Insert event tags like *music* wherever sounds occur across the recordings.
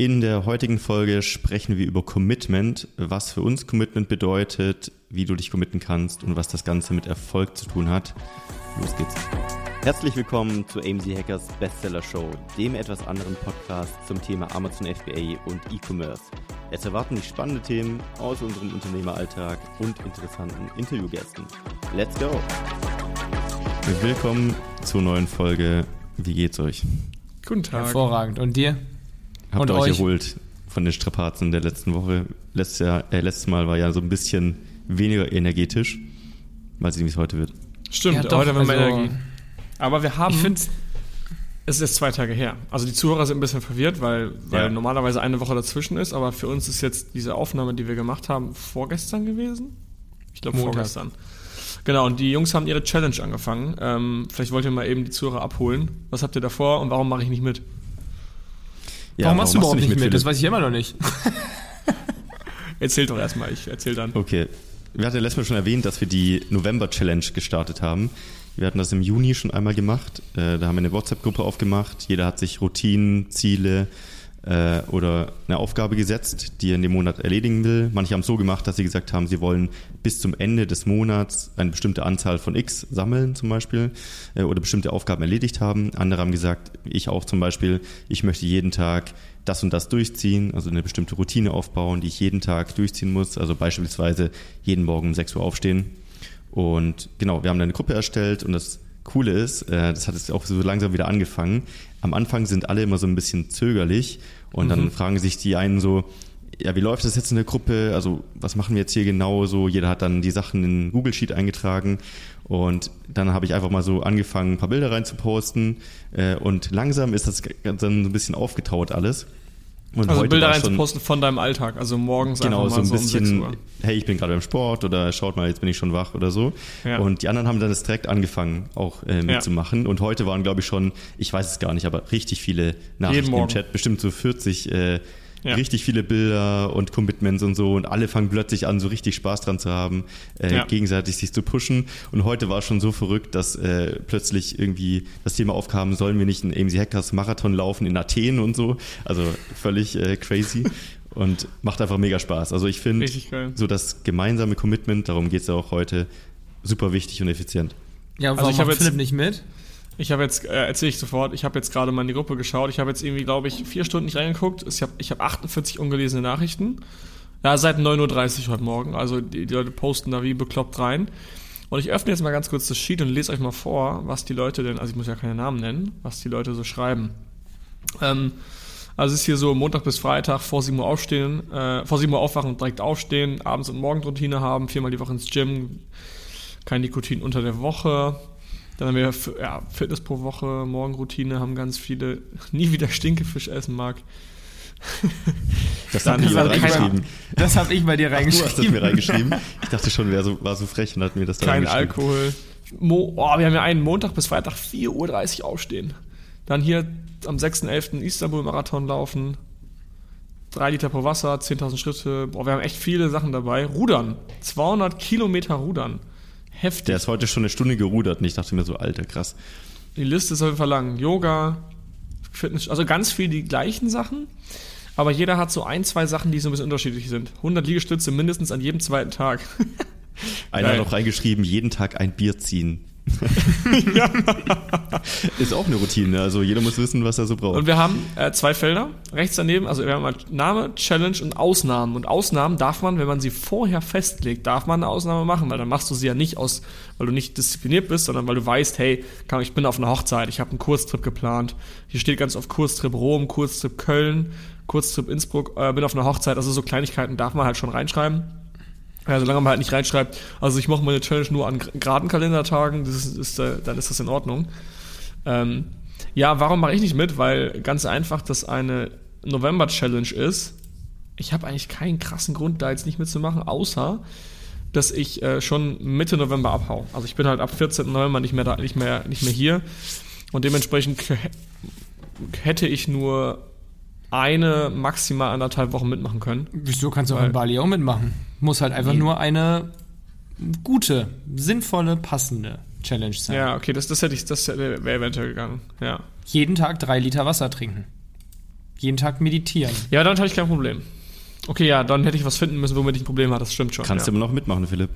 In der heutigen Folge sprechen wir über Commitment, was für uns Commitment bedeutet, wie du dich committen kannst und was das Ganze mit Erfolg zu tun hat. Los geht's. Herzlich willkommen zu AMZ Hackers Bestseller Show, dem etwas anderen Podcast zum Thema Amazon FBA und E-Commerce. Es erwarten dich spannende Themen aus unserem Unternehmeralltag und interessanten Interviewgästen. Let's go! Willkommen zur neuen Folge. Wie geht's euch? Guten Tag. Hervorragend. Und dir? Habt Und ihr euch euch? erholt von den Strapazen der letzten Woche? Letztes, Jahr, äh, letztes Mal war ja so ein bisschen weniger energetisch. Mal sehen, wie es heute wird. Stimmt, Ja, doch, heute haben wir also- Energie. Aber wir haben, Ich finde es ist jetzt zwei Tage her. Also die Zuhörer sind ein bisschen verwirrt, weil, weil Ja. normalerweise eine Woche dazwischen ist, aber für uns ist jetzt diese Aufnahme, die wir gemacht haben, vorgestern gewesen? Ich glaube vorgestern. Genau, und die Jungs haben ihre Challenge angefangen. Ähm, vielleicht wollt ihr mal eben die Zuhörer abholen. Was habt ihr davor und warum mache ich nicht mit? Ja, warum machst du überhaupt nicht mit? Philipp? Das weiß ich immer noch nicht. *laughs* Erzählt doch erstmal, ich erzähl dann. Okay. Wir hatten ja letztes Mal schon erwähnt, dass wir die November-Challenge gestartet haben. Wir hatten das im Juni schon einmal gemacht. Äh, Da haben wir eine WhatsApp-Gruppe aufgemacht. Jeder hat sich Routinen, Ziele äh, oder eine Aufgabe gesetzt, die er in dem Monat erledigen will. Manche haben es so gemacht, dass sie gesagt haben, sie wollen bis zum Ende des Monats eine bestimmte Anzahl von X sammeln zum Beispiel äh, oder bestimmte Aufgaben erledigt haben. Andere haben gesagt, ich auch zum Beispiel, ich möchte jeden Tag das und das durchziehen, also eine bestimmte Routine aufbauen, die ich jeden Tag durchziehen muss. Also beispielsweise jeden Morgen um 6 Uhr aufstehen. Und genau, wir haben eine Gruppe erstellt und das Coole ist, äh, das hat jetzt auch so langsam wieder angefangen. Am Anfang sind alle immer so ein bisschen zögerlich und dann fragen sich die einen so, ja, wie läuft das jetzt in der Gruppe? Also, was machen wir jetzt hier genau so? Jeder hat dann die Sachen in Google Sheet eingetragen und dann habe ich einfach mal so angefangen, ein paar Bilder reinzuposten äh, und langsam ist das dann so ein bisschen aufgetaut alles. Und Also heute Bilder reinzuposten von deinem Alltag, also morgens Genau, einfach so mal ein so, um 6 bisschen, Uhr. hey, ich bin gerade beim Sport oder schaut mal, jetzt bin ich schon wach oder so. Ja. Und die anderen haben dann das direkt angefangen, auch äh, mitzumachen. Und heute waren, glaube ich, schon, ich weiß es gar nicht, aber richtig viele Nachrichten im. Chat, bestimmt so 40, äh, Ja. richtig viele Bilder und Commitments und so. Und alle fangen plötzlich an, so richtig Spaß dran zu haben, äh, Ja. gegenseitig sich zu pushen. Und heute war schon so verrückt, dass äh, plötzlich irgendwie das Thema aufkam, sollen wir nicht einen AMC Hackers Marathon laufen in Athen und so. Also völlig äh, crazy. *laughs* Und macht einfach mega Spaß. Also ich finde, so das gemeinsame Commitment, darum geht es ja auch heute, super wichtig und effizient. Ja, Also warum ich hab macht jetzt- Philipp nicht mit? Ich habe jetzt, äh, erzähle ich sofort, ich habe jetzt gerade mal in die Gruppe geschaut. Ich habe jetzt irgendwie, glaube ich, vier Stunden nicht reingeguckt. Ich habe ich hab 48 ungelesene Nachrichten. Ja, seit 9.30 Uhr heute Morgen. Also die, die Leute posten da wie bekloppt rein. Und ich öffne jetzt mal ganz kurz das Sheet und lese euch mal vor, was die Leute denn, also ich muss ja keine Namen nennen, was die Leute so schreiben. Ähm, also es ist hier so Montag bis Freitag vor 7 Uhr aufstehen, äh, vor 7 Uhr aufwachen und direkt aufstehen, abends und Morgenroutine haben, viermal die Woche ins Gym, kein Nikotin unter der Woche. Dann haben wir ja, Fitness pro Woche, Morgenroutine, haben ganz viele, *laughs* nie wieder Stinkefisch essen mag. *laughs* Das hat aber kein- reingeschrieben. Das habe ich bei dir Du hast das mir reingeschrieben. Ich dachte schon, wer so, war so frech und hat mir das da Kein reingeschrieben. Alkohol. Mo oh, wir haben ja einen Montag bis Freitag 4.30 Uhr aufstehen. Dann hier am 6.11. Istanbul-Marathon laufen. 3 Liter pro Wasser, 10.000 Schritte. Boah, wir haben echt viele Sachen dabei. Rudern. 200 Kilometer Rudern. Heftig. Der ist heute schon eine Stunde gerudert und ich dachte mir so, alter, krass. Die Liste ist auf jeden Fall lang. Yoga, Fitness, also ganz viel die gleichen Sachen. Aber jeder hat so ein, zwei Sachen, die so ein bisschen unterschiedlich sind. 100 Liegestütze mindestens an jedem zweiten Tag. *laughs* Einer Geil. hat noch reingeschrieben, jeden Tag ein Bier ziehen. *laughs* Ist auch eine Routine, also jeder muss wissen, was er so braucht. Und wir haben äh, zwei Felder. Rechts daneben, also wir haben mal Name, Challenge und Ausnahmen. Und Ausnahmen darf man, wenn man sie vorher festlegt, darf man eine Ausnahme machen, weil dann machst du sie ja nicht aus, weil du nicht diszipliniert bist, sondern weil du weißt, hey, komm, ich bin auf einer Hochzeit, ich habe einen Kurztrip geplant. Hier steht ganz oft Kurztrip Rom, Kurztrip Köln, Kurztrip Innsbruck, äh, bin auf einer Hochzeit. Also so Kleinigkeiten darf man halt schon reinschreiben. Ja, solange man halt nicht reinschreibt, also ich mache meine Challenge nur an ger- geraden Kalendertagen, das ist, ist, äh, dann ist das in Ordnung. Ähm, ja, warum mache ich nicht mit? Weil ganz einfach das eine November-Challenge ist. Ich habe eigentlich keinen krassen Grund, da jetzt nicht mitzumachen, außer dass ich äh, schon Mitte November abhau. Also ich bin halt ab 14. November nicht mehr da, nicht mehr, nicht mehr hier. Und dementsprechend hätte ich nur eine, maximal anderthalb Wochen mitmachen können. Wieso kannst du auch in Bali auch mitmachen? Muss halt einfach Nee. nur eine gute, sinnvolle, passende Challenge sein. Ja, okay, das, das hätte ich, das wäre eventuell gegangen. Ja. Jeden Tag drei Liter Wasser trinken. Jeden Tag meditieren. Ja, damit habe ich kein Problem. Okay, ja, dann hätte ich was finden müssen, womit ich ein Problem hatte. Das stimmt schon. Kannst ja. du immer noch mitmachen, Philipp.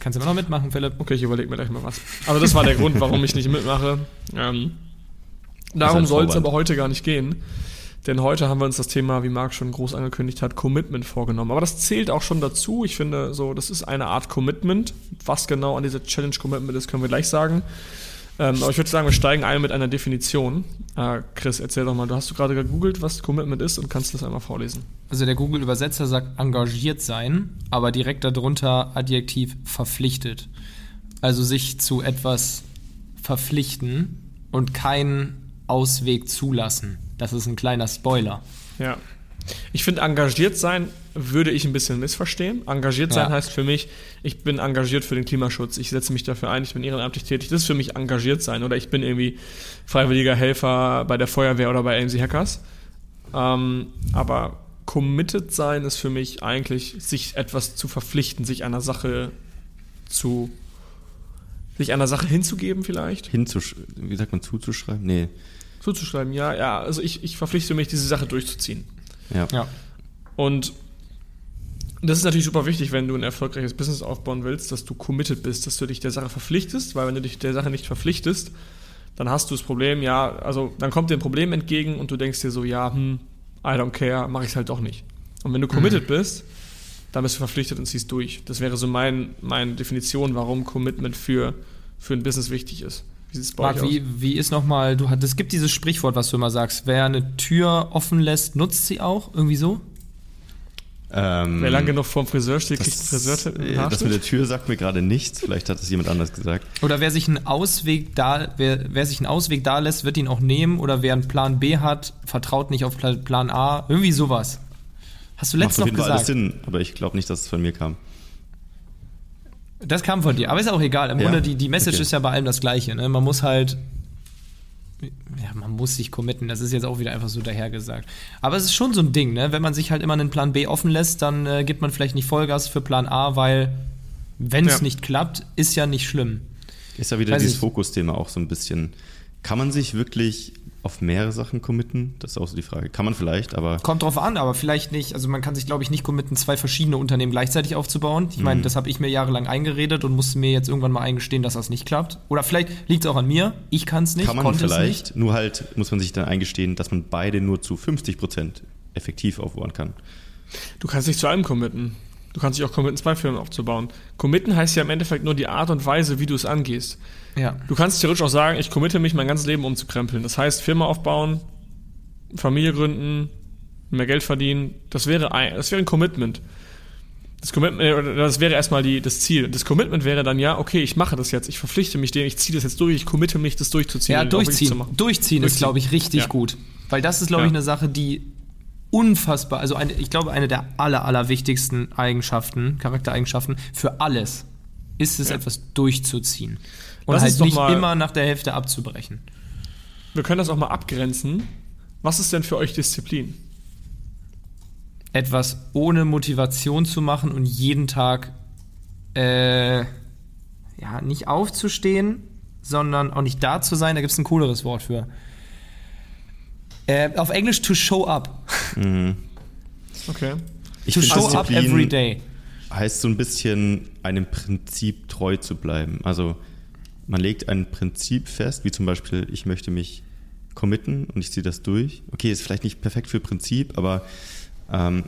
Kannst du immer noch mitmachen, Philipp? Okay, ich überlege mir gleich mal was. Aber das war der Grund, warum ich nicht mitmache. Ähm, darum ein soll es aber heute gar nicht gehen. Denn heute haben wir uns das Thema, wie Marc schon groß angekündigt hat, Commitment vorgenommen. Aber das zählt auch schon dazu. Ich finde, so, das ist eine Art Commitment. Was genau an dieser Challenge Commitment ist, können wir gleich sagen. Ähm, aber ich würde sagen, wir steigen ein mit einer Definition. Äh, Chris, erzähl doch mal, du hast du gerade gegoogelt, was Commitment ist und kannst das einmal vorlesen. Also der Google-Übersetzer sagt engagiert sein, aber direkt darunter Adjektiv verpflichtet. Also sich zu etwas verpflichten und keinen Ausweg zulassen. Das ist ein kleiner Spoiler. Ja. Ich finde, engagiert sein würde ich ein bisschen missverstehen. Engagiert sein Ja. heißt für mich, ich bin engagiert für den Klimaschutz, ich setze mich dafür ein, ich bin ehrenamtlich tätig. Das ist für mich engagiert sein. Oder ich bin irgendwie freiwilliger Helfer bei der Feuerwehr oder bei AMC Hackers. Ähm, aber committed sein ist für mich eigentlich, sich etwas zu verpflichten, sich einer Sache zu. sich einer Sache hinzugeben, vielleicht. Hinzusch wie sagt man, zuzuschreiben? Nee. Zuzuschreiben, ja, ja. Also ich, ich verpflichte mich, diese Sache durchzuziehen. Ja. Ja. Und das ist natürlich super wichtig, wenn du ein erfolgreiches Business aufbauen willst, dass du committed bist, dass du dich der Sache verpflichtest, weil wenn du dich der Sache nicht verpflichtest, dann hast du das Problem, ja, also dann kommt dir ein Problem entgegen und du denkst dir so, ja, hm, I don't care, mache ich es halt doch nicht. Und wenn du committed bist, dann bist du verpflichtet und ziehst durch. Das wäre so mein, meine Definition, warum Commitment für, für ein Business wichtig ist. Wie sieht es bei Marc, euch aus? wie, wie ist nochmal, du hast, es gibt dieses Sprichwort, was du immer sagst, wer eine Tür offen lässt, nutzt sie auch, irgendwie so? Ähm, Wer lange genug vorm Friseur steht, kriegt das, Friseur äh, das mit der Tür sagt mir gerade nichts. Vielleicht hat es jemand anders gesagt. Oder wer sich einen Ausweg da, wer, wer sich einen Ausweg da lässt, wird ihn auch nehmen. Oder wer einen Plan B hat, vertraut nicht auf Pla- Plan A. Irgendwie sowas. Hast du Macht letztens auf noch jeden Fall alles gesagt? Sinn, aber ich glaube nicht, dass es von mir kam. Das kam von dir, aber ist auch egal. Im Ja, Grunde, die, die Message okay. ist ja bei allem das Gleiche. Ne? Man muss halt, ja, man muss sich committen. Das ist jetzt auch wieder einfach so dahergesagt. Aber es ist schon so ein Ding, ne? Wenn man sich halt immer einen Plan B offen lässt, dann äh, gibt man vielleicht nicht Vollgas für Plan A, weil wenn es Ja. nicht klappt, ist ja nicht schlimm. Ist ja wieder Weiß dieses. Fokusthema auch so ein bisschen. Kann man sich wirklich auf mehrere Sachen committen? Das ist auch so die Frage. Kann man vielleicht, aber Kommt drauf an, aber vielleicht nicht. Also man kann sich, glaube ich, nicht committen, zwei verschiedene Unternehmen gleichzeitig aufzubauen. Ich Mhm. meine, das habe ich mir jahrelang eingeredet und musste mir jetzt irgendwann mal eingestehen, dass das nicht klappt. Oder vielleicht liegt es auch an mir. Ich kann es nicht, kann man vielleicht. Nur halt muss man sich dann eingestehen, dass man beide nur zu 50 Prozent effektiv aufbauen kann. Du kannst dich zu allem committen. Du kannst dich auch committen, zwei Firmen aufzubauen. Committen heißt ja im Endeffekt nur die Art und Weise, wie du es angehst. Ja. Du kannst theoretisch auch sagen, ich committe mich, mein ganzes Leben umzukrempeln. Das heißt, Firma aufbauen, Familie gründen, mehr Geld verdienen. Das wäre ein, das wäre ein Commitment. Das Commitment, äh, das wäre erstmal die, das Ziel. Das Commitment wäre dann ja, okay, ich mache das jetzt, ich verpflichte mich dem, ich ziehe das jetzt durch, ich committe mich, das durchzuziehen. Ja, durchziehen. machen. Durchziehen ist, Durchziehen. glaube ich, richtig Ja. gut. Weil das ist, glaube Ja. ich, eine Sache, die unfassbar, also eine, ich glaube, eine der aller, aller wichtigsten Eigenschaften, Charaktereigenschaften für alles ist es, Ja. etwas durchzuziehen. Und uns halt doch nicht mal- immer nach der Hälfte abzubrechen. Wir können das auch mal abgrenzen. Was ist denn für euch Disziplin? etwas ohne Motivation zu machen und jeden Tag äh, ja, nicht aufzustehen, sondern auch nicht da zu sein, da gibt es ein cooleres Wort für. Äh, auf Englisch to show up. Okay. Ich to show up Disziplin every day. heißt so ein bisschen einem Prinzip treu zu bleiben. Also man legt ein Prinzip fest, wie zum Beispiel, ich möchte mich committen und ich ziehe das durch. Okay, ist vielleicht nicht perfekt für Prinzip, aber ähm,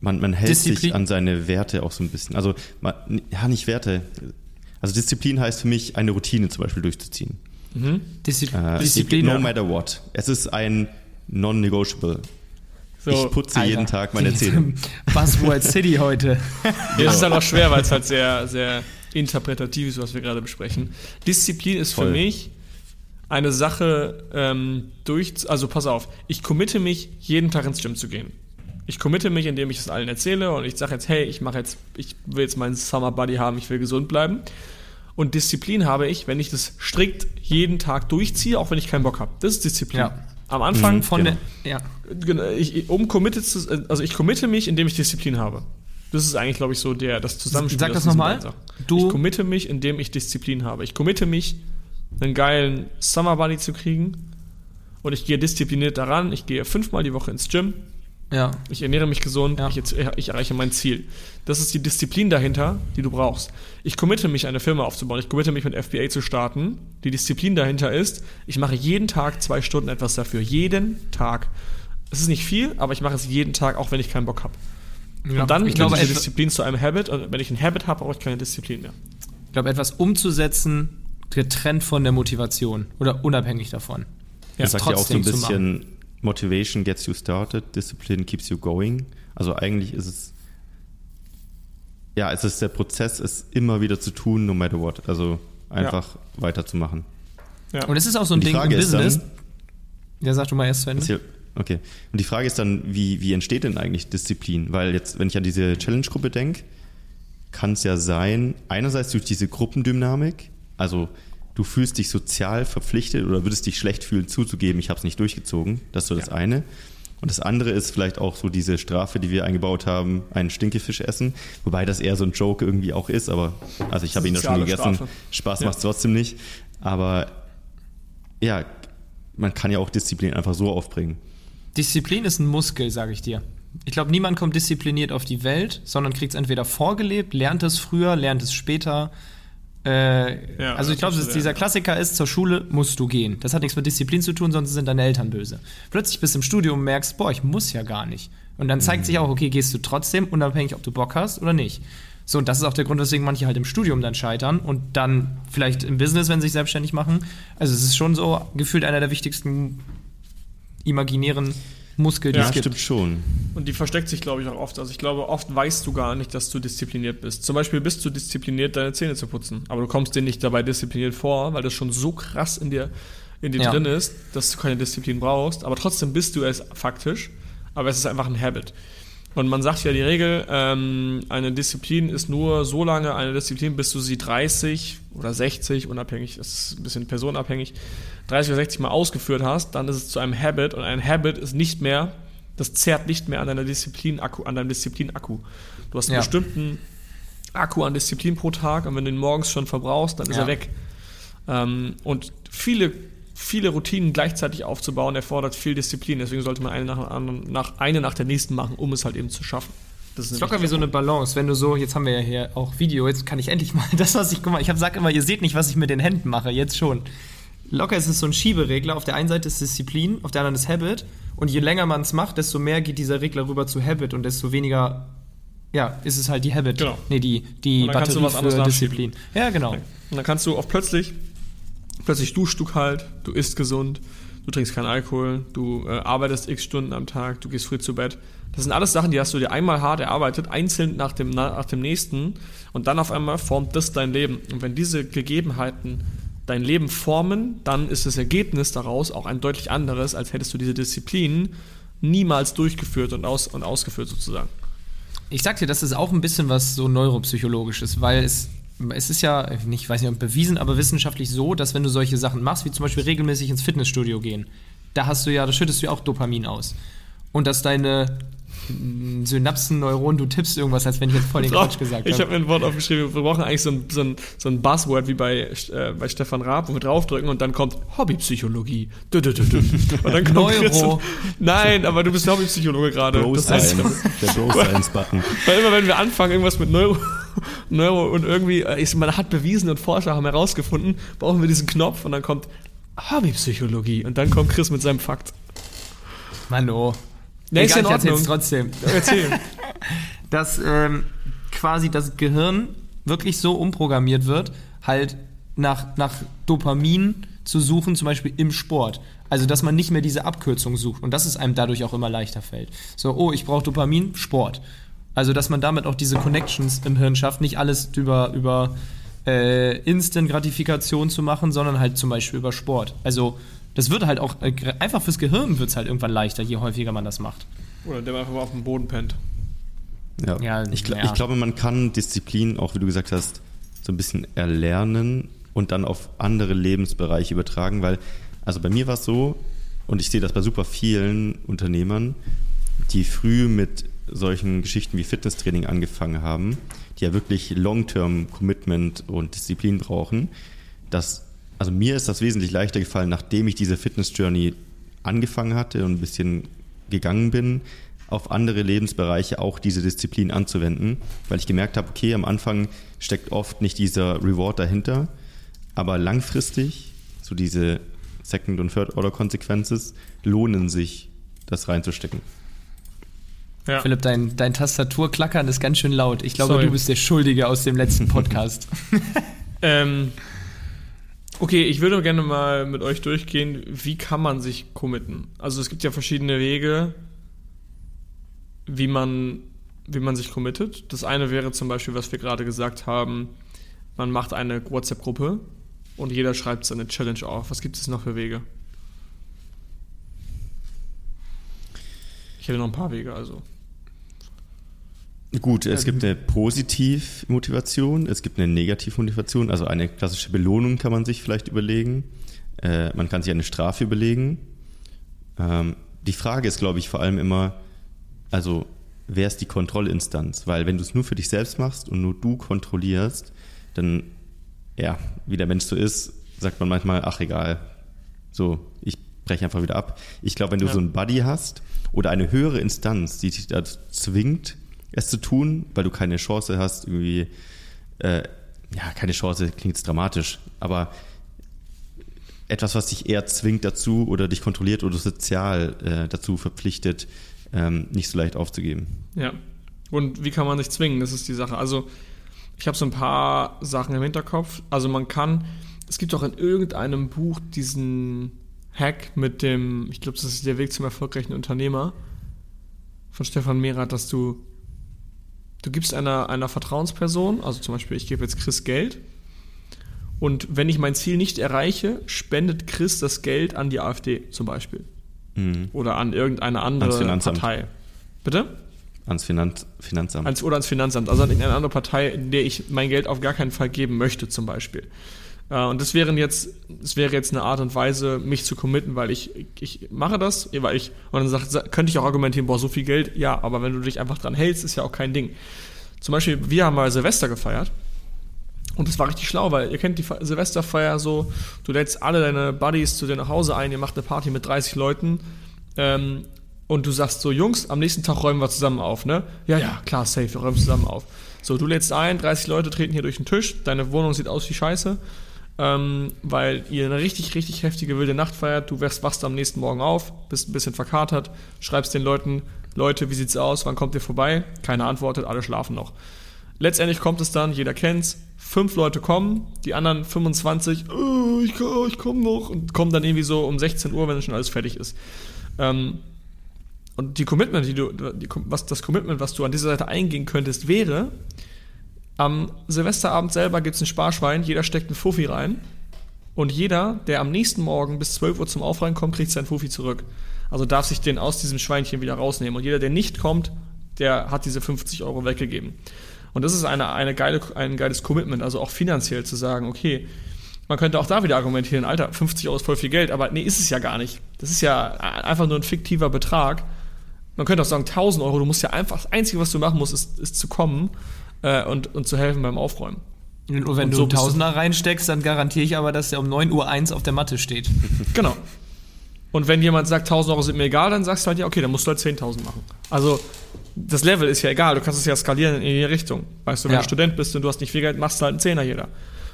man, man hält Disziplin- sich an seine Werte auch so ein bisschen. Also, man, ja, nicht Werte. Also Disziplin heißt für mich, eine Routine zum Beispiel durchzuziehen. Diszi Äh, Disziplin. No matter what. Es ist ein non-negotiable. So, ich putze jeden Alter. Tag meine Zähne. *laughs* Buzzword City heute. Ja, es ist dann auch schwer, weil es halt sehr, sehr interpretativ ist, was wir gerade besprechen. Disziplin ist für Voll. mich eine Sache ähm, durch, also pass auf, ich committe mich, jeden Tag ins Gym zu gehen. Ich committe mich, indem ich es allen erzähle und ich sage jetzt, hey, ich mache jetzt, ich will jetzt meinen Summer Buddy haben, ich will gesund bleiben. Und Disziplin habe ich, wenn ich das strikt jeden Tag durchziehe, auch wenn ich keinen Bock habe. Das ist Disziplin. Ja. Am Anfang Mhm, Von Genau. der, ja. Ich- um committed zu, also ich committe mich, indem ich Disziplin habe. Das ist eigentlich, glaube ich, so der, das Zusammenspiel. Sag das nochmal. Ich committe mich, indem ich Disziplin habe. Ich committe mich, einen geilen Summer Buddy zu kriegen und ich gehe diszipliniert daran. Ich gehe fünfmal die Woche ins Gym. Ja. Ich ernähre mich gesund, Ja. ich, ich erreiche mein Ziel. Das ist die Disziplin dahinter, die du brauchst. Ich committe mich, eine Firma aufzubauen. Ich committe mich mit FBA zu starten. Die Disziplin dahinter ist, ich mache jeden Tag zwei Stunden etwas dafür. Jeden Tag. Es ist nicht viel, aber ich mache es jeden Tag, auch wenn ich keinen Bock habe. Ja. Und dann ich glaube, etwa- Disziplin zu einem Habit. Und wenn ich ein Habit habe, brauche ich keine Disziplin mehr. ich glaube, etwas umzusetzen, getrennt von der Motivation oder unabhängig davon. Ja, das sagt ja auch so ein bisschen, Motivation gets you started, Discipline keeps you going. Also eigentlich ist es, ja, es ist der Prozess, es immer wieder zu tun, no matter what. Also einfach weiterzumachen. Ja. Und es ist auch so ein Ding Frage im ist dann- Business. ja, sag du mal erst zu Ende. Okay. Und die Frage ist dann, wie, wie entsteht denn eigentlich Disziplin? Weil jetzt, wenn ich an diese Challenge-Gruppe denke, kann es ja sein, einerseits durch diese Gruppendynamik, also du fühlst dich sozial verpflichtet oder würdest dich schlecht fühlen, zuzugeben, ich habe es nicht durchgezogen. Das ist so das eine. Und das andere ist vielleicht auch so diese Strafe, die wir eingebaut haben, einen Stinkefisch essen. Wobei das eher so ein Joke irgendwie auch ist, aber also ich habe ihn ja schon gegessen. Strafe. Spaß Ja. macht trotzdem nicht. Aber ja, man kann ja auch Disziplin einfach so aufbringen. Disziplin ist ein Muskel, sage ich dir. Ich glaube, niemand kommt diszipliniert auf die Welt, sondern kriegt es entweder vorgelebt, lernt es früher, lernt es später. Äh, Ja, also ich glaube, dieser. Klassiker ist, zur Schule musst du gehen. Das hat nichts mit Disziplin zu tun, sonst sind deine Eltern böse. Plötzlich bist du im Studium und merkst, boah, ich muss ja gar nicht. Und dann zeigt sich auch, okay, gehst du trotzdem, unabhängig, ob du Bock hast oder nicht. So, und das ist auch der Grund, weswegen manche halt im Studium dann scheitern und dann vielleicht im Business, wenn sie sich selbstständig machen. Also es ist schon so gefühlt einer der wichtigsten imaginären Muskel, die Ja, es gibt. stimmt schon. Und die versteckt sich, glaube ich, auch oft. Also ich glaube, oft weißt du gar nicht, dass du diszipliniert bist. Zum Beispiel bist du diszipliniert, deine Zähne zu putzen. Aber du kommst dir nicht dabei diszipliniert vor, weil das schon so krass in dir, in dir Ja. drin ist, dass du keine Disziplin brauchst. Aber trotzdem bist du es faktisch. Aber es ist einfach ein Habit. Und man sagt ja die Regel, ähm, eine Disziplin ist nur so lange eine Disziplin, bis du sie 30 oder 60, unabhängig, das ist ein bisschen personenabhängig, 30 oder 60 Mal ausgeführt hast, dann ist es zu einem Habit und ein Habit ist nicht mehr, das zerrt nicht mehr an deiner Disziplin-Akku, an deinem Disziplin-Akku. Du hast einen Ja. bestimmten Akku an Disziplin pro Tag und wenn du ihn morgens schon verbrauchst, dann ist Ja. er weg. Ähm, und viele, viele Routinen gleichzeitig aufzubauen, erfordert viel Disziplin. Deswegen sollte man eine nach, anderen- nach, eine nach der nächsten machen, um es halt eben zu schaffen. Das ist ist locker wie so eine Balance. Wenn du so, jetzt haben wir ja hier auch Video, jetzt kann ich endlich mal *laughs* das, was ich, guck mal, ich hab, sag immer, ihr seht nicht, was ich mit den Händen mache, jetzt schon. Locker ist es so ein Schieberegler. Auf der einen Seite ist Disziplin, auf der anderen ist Habit. Und je länger man es macht, desto mehr geht dieser Regler rüber zu Habit und desto weniger, ja, ist es halt die Habit. Genau. Nee, die, die Und dann kannst du Batterie was anderes für. Disziplin. Ja, genau. Und dann kannst du auch plötzlich, plötzlich duschst du kalt, du isst gesund, du trinkst keinen Alkohol, du äh, arbeitest x Stunden am Tag, du gehst früh zu Bett. Das sind alles Sachen, die hast du dir einmal hart erarbeitet, einzeln nach dem, nach dem nächsten und dann auf einmal formt das dein Leben. Und wenn diese Gegebenheiten dein Leben formen, dann ist das Ergebnis daraus auch ein deutlich anderes, als hättest du diese Disziplin niemals durchgeführt und, aus, und ausgeführt sozusagen. Ich sag dir, das ist auch ein bisschen was so neuropsychologisches, weil es, es ist ja, ich weiß nicht, bewiesen, aber wissenschaftlich so, dass wenn du solche Sachen machst, wie zum Beispiel regelmäßig ins Fitnessstudio gehen, da hast du ja, da schüttest du ja auch Dopamin aus. Und dass deine Synapsen, Neuronen, du tippst irgendwas, als wenn ich jetzt voll den Quatsch gesagt ich habe. habe mir ein Wort aufgeschrieben, wir brauchen eigentlich so ein, so ein, so ein Buzzword wie bei, äh, bei Stefan Raab, wo wir draufdrücken und dann kommt Hobbypsychologie. Und dann kommt Neuro. Chris und- Nein, aber du bist Hobbypsychologe gerade. Das heißt, der Bro Science Button. weil immer wenn wir anfangen, irgendwas mit Neuro, *laughs* Neuro und irgendwie, äh, ist, man hat bewiesen und Forscher haben herausgefunden, brauchen wir diesen Knopf und dann kommt Hobbypsychologie und dann kommt Chris mit seinem Fakt. Mann, oh. Ja, ist in ich erzähl's Ordnung. trotzdem. Erzähl. *laughs* dass ähm, quasi das Gehirn wirklich so umprogrammiert wird, halt nach, nach Dopamin zu suchen, zum Beispiel im Sport. Also, dass man nicht mehr diese Abkürzung sucht und dass es einem dadurch auch immer leichter fällt. So, oh, ich brauche Dopamin, Sport. Also, dass man damit auch diese Connections im Hirn schafft, nicht alles über, über äh, Instant-Gratifikation zu machen, sondern halt zum Beispiel über Sport. Also, das wird halt auch, äh, einfach fürs Gehirn wird es halt irgendwann leichter, je häufiger man das macht. Oder der einfach mal auf dem Boden pennt. Ja. Ja, ich, gl- ja. ich glaube, man kann Disziplin, auch wie du gesagt hast, so ein bisschen erlernen und dann auf andere Lebensbereiche übertragen, weil, also bei mir war es so, und ich sehe das bei super vielen Unternehmern, die früh mit solchen Geschichten wie Fitnesstraining angefangen haben, die ja wirklich Long-Term-Commitment und Disziplin brauchen, dass, also mir ist das wesentlich leichter gefallen, nachdem ich diese Fitness-Journey angefangen hatte und ein bisschen gegangen bin, auf andere Lebensbereiche auch diese Disziplin anzuwenden, weil ich gemerkt habe, okay, am Anfang steckt oft nicht dieser Reward dahinter, aber langfristig, so diese Second- und Third-Order-Consequences, lohnen sich, das reinzustecken. Ja. Philipp, dein, dein Tastaturklackern ist ganz schön laut. Ich glaube, Sorry. du bist der Schuldige aus dem letzten *laughs* Podcast. Ähm, okay, ich würde gerne mal mit euch durchgehen, wie kann man sich committen? Also es gibt ja verschiedene Wege, wie man, wie man sich committet. Das eine wäre zum Beispiel, was wir gerade gesagt haben, man macht eine WhatsApp-Gruppe und jeder schreibt seine Challenge auf. Was gibt es noch für Wege? Ich hätte noch ein paar Wege, also. Gut, es gibt eine Positivmotivation, es gibt eine Negativmotivation, also eine klassische Belohnung kann man sich vielleicht überlegen. Äh, man kann sich eine Strafe überlegen. Ähm, die Frage ist, glaube ich, vor allem immer, also wer ist die Kontrollinstanz? Weil wenn du es nur für dich selbst machst und nur du kontrollierst, dann, ja, wie der Mensch so ist, sagt man manchmal, ach egal, so, ich breche einfach wieder ab. Ich glaube, wenn du Ja. so einen Buddy hast oder eine höhere Instanz, die dich dazu zwingt, es zu tun, weil du keine Chance hast, irgendwie, äh, ja, keine Chance, klingt jetzt dramatisch, aber etwas, was dich eher zwingt dazu oder dich kontrolliert oder sozial äh, dazu verpflichtet, ähm, nicht so leicht aufzugeben. Ja. Und wie kann man sich zwingen? Das ist die Sache. Also, ich habe so ein paar Sachen im Hinterkopf. Also, man kann, es gibt auch in irgendeinem Buch diesen Hack mit dem, ich glaube, das ist der Weg zum erfolgreichen Unternehmer von Stefan Mehrath, dass du, du gibst einer, einer Vertrauensperson, also zum Beispiel, ich gebe jetzt Chris Geld. Und wenn ich mein Ziel nicht erreiche, spendet Chris das Geld an die AfD zum Beispiel. Mhm. Oder an irgendeine andere. Partei. Bitte? Ans Finanz Finanzamt. Ans, oder ans Finanzamt, also an irgendeine andere Partei, in der ich mein Geld auf gar keinen Fall geben möchte, zum Beispiel. Äh, und das wären jetzt, das wäre jetzt eine Art und Weise, mich zu committen, weil ich, ich mache das, weil ich, und dann sagt, sa- könnte ich auch argumentieren, boah, so viel Geld, ja, aber wenn du dich einfach dran hältst, ist ja auch kein Ding. Zum Beispiel, wir haben mal Silvester gefeiert. Und das war richtig schlau, weil ihr kennt die Fe- Silvesterfeier so, du lädst alle deine Buddies zu dir nach Hause ein, ihr macht eine Party mit 30 Leuten ähm, und du sagst so, Jungs, am nächsten Tag räumen wir zusammen auf, ne? Ja, ja, klar, safe, wir räumen zusammen auf. So, du lädst ein, 30 Leute treten hier durch den Tisch, deine Wohnung sieht aus wie Scheiße, ähm, weil ihr eine richtig, richtig heftige wilde Nacht feiert, du wachst, wachst am nächsten Morgen auf, bist ein bisschen verkatert, schreibst den Leuten, Leute, wie sieht's aus, wann kommt ihr vorbei? Keiner antwortet, alle schlafen noch. Letztendlich kommt es dann, jeder kennt's, fünf Leute kommen, die anderen 25, oh, ich, komm- ich komme noch und kommen dann irgendwie so um 16 Uhr, wenn schon alles fertig ist. Ähm, und die Commitment, die du, die, was, das Commitment, was du an dieser Seite eingehen könntest, wäre, am Silvesterabend selber gibt's ein Sparschwein, jeder steckt einen Fuffi rein und jeder, der am nächsten Morgen bis 12 Uhr zum Aufräumen kommt, kriegt seinen Fuffi zurück. Also darf sich den aus diesem Schweinchen wieder rausnehmen. Und jeder, der nicht kommt, der hat diese 50 Euro weggegeben. Und das ist eine, eine geile, ein geiles Commitment, also auch finanziell zu sagen, okay, man könnte auch da wieder argumentieren, Alter, 50 Euro ist voll viel Geld, aber nee, ist es ja gar nicht. Das ist ja einfach nur ein fiktiver Betrag. Man könnte auch sagen, 1000 Euro, du musst ja einfach, das Einzige, was du machen musst, ist, ist zu kommen äh, und, und zu helfen beim Aufräumen. Und wenn Und du so Tausender reinsteckst, dann garantiere ich aber, dass er um 9.01 Uhr auf der Matte steht. *laughs* Genau. Und wenn jemand sagt, 1000 Euro sind mir egal, dann sagst du halt, ja, okay, dann musst du halt 10.000 machen. Also, das Level ist ja egal, du kannst es ja skalieren in die Richtung. Weißt du, wenn Ja. du Student bist und du hast nicht viel Geld, machst du halt einen Zehner jeder.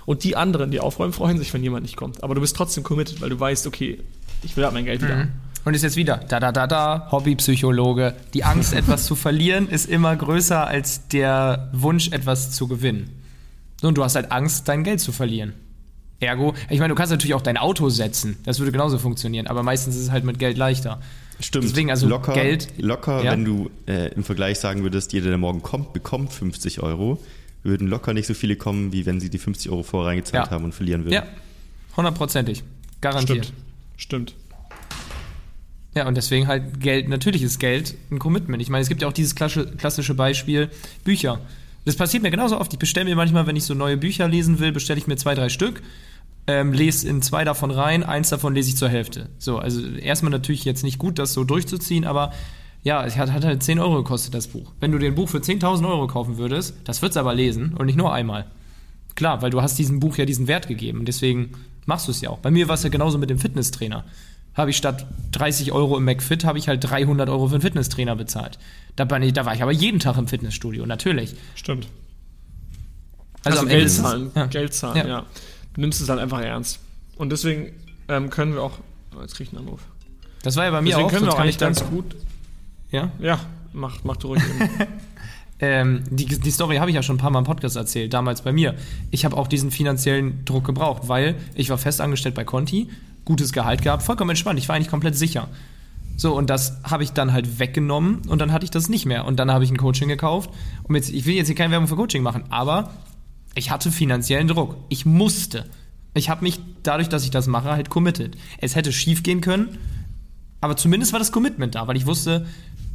Und die anderen, die aufräumen, freuen sich, wenn jemand nicht kommt. Aber du bist trotzdem committed, weil du weißt, okay, ich will halt mein Geld wieder. haben. Und ist jetzt wieder, da, da, da, da, Hobbypsychologe. Die Angst, *laughs* etwas zu verlieren, ist immer größer als der Wunsch, etwas zu gewinnen. So, und du hast halt Angst, dein Geld zu verlieren. Ergo, ich meine, du kannst natürlich auch dein Auto setzen. Das würde genauso funktionieren, aber meistens ist es halt mit Geld leichter. Stimmt. Deswegen, also locker, Geld- locker Ja. wenn du äh, im Vergleich sagen würdest, jeder, der morgen kommt, bekommt 50 Euro, würden locker nicht so viele kommen, wie wenn sie die 50 Euro vorher reingezahlt Ja. haben und verlieren würden. Ja, hundertprozentig. Garantiert. Stimmt. Stimmt. Ja, und deswegen halt Geld, natürlich ist Geld ein Commitment. Ich meine, es gibt ja auch dieses klassische, Beispiel Bücher. Das passiert mir genauso oft. Ich bestelle mir manchmal, wenn ich so neue Bücher lesen will, bestelle ich mir zwei, drei Stück, ähm, lese in zwei davon rein, eins davon lese ich zur Hälfte. So, also erstmal natürlich jetzt nicht gut, das so durchzuziehen, aber ja, es hat, hat halt 10 Euro gekostet, das Buch. Wenn du dir ein Buch für 10.000 Euro kaufen würdest, das würdest du aber lesen und nicht nur einmal. Klar, weil du hast diesem Buch ja diesen Wert gegeben. Deswegen machst du es ja auch. Bei mir war es ja genauso mit dem Fitnesstrainer. Habe ich statt 30 Euro im McFit, habe ich halt 300 Euro für einen Fitnesstrainer bezahlt. Da, war ich, da war ich aber jeden Tag im Fitnessstudio, natürlich. Stimmt. Also, Also, Geld zahlen. ja. Geld zahlen, Ja. ja. Du nimmst es halt einfach ernst. Und deswegen ähm, können wir auch. Oh, jetzt krieg ich einen Anruf. Das war ja bei mir Deswegen auch. können wir auch kann eigentlich ganz gut. Ja? Ja, mach, mach du ruhig. eben. *laughs* Ähm, die, die Story habe ich ja schon ein paar Mal im Podcast erzählt, damals bei mir. Ich habe auch diesen finanziellen Druck gebraucht, weil ich war festangestellt bei Conti, gutes Gehalt gehabt, vollkommen entspannt. Ich war eigentlich komplett sicher. So, und das habe ich dann halt weggenommen und dann hatte ich das nicht mehr. Und dann habe ich ein Coaching gekauft. Und jetzt, ich will jetzt hier keine Werbung für Coaching machen, aber ich hatte finanziellen Druck. Ich musste. Ich habe mich dadurch, dass ich das mache, halt committed. Es hätte schief gehen können, aber zumindest war das Commitment da, weil ich wusste,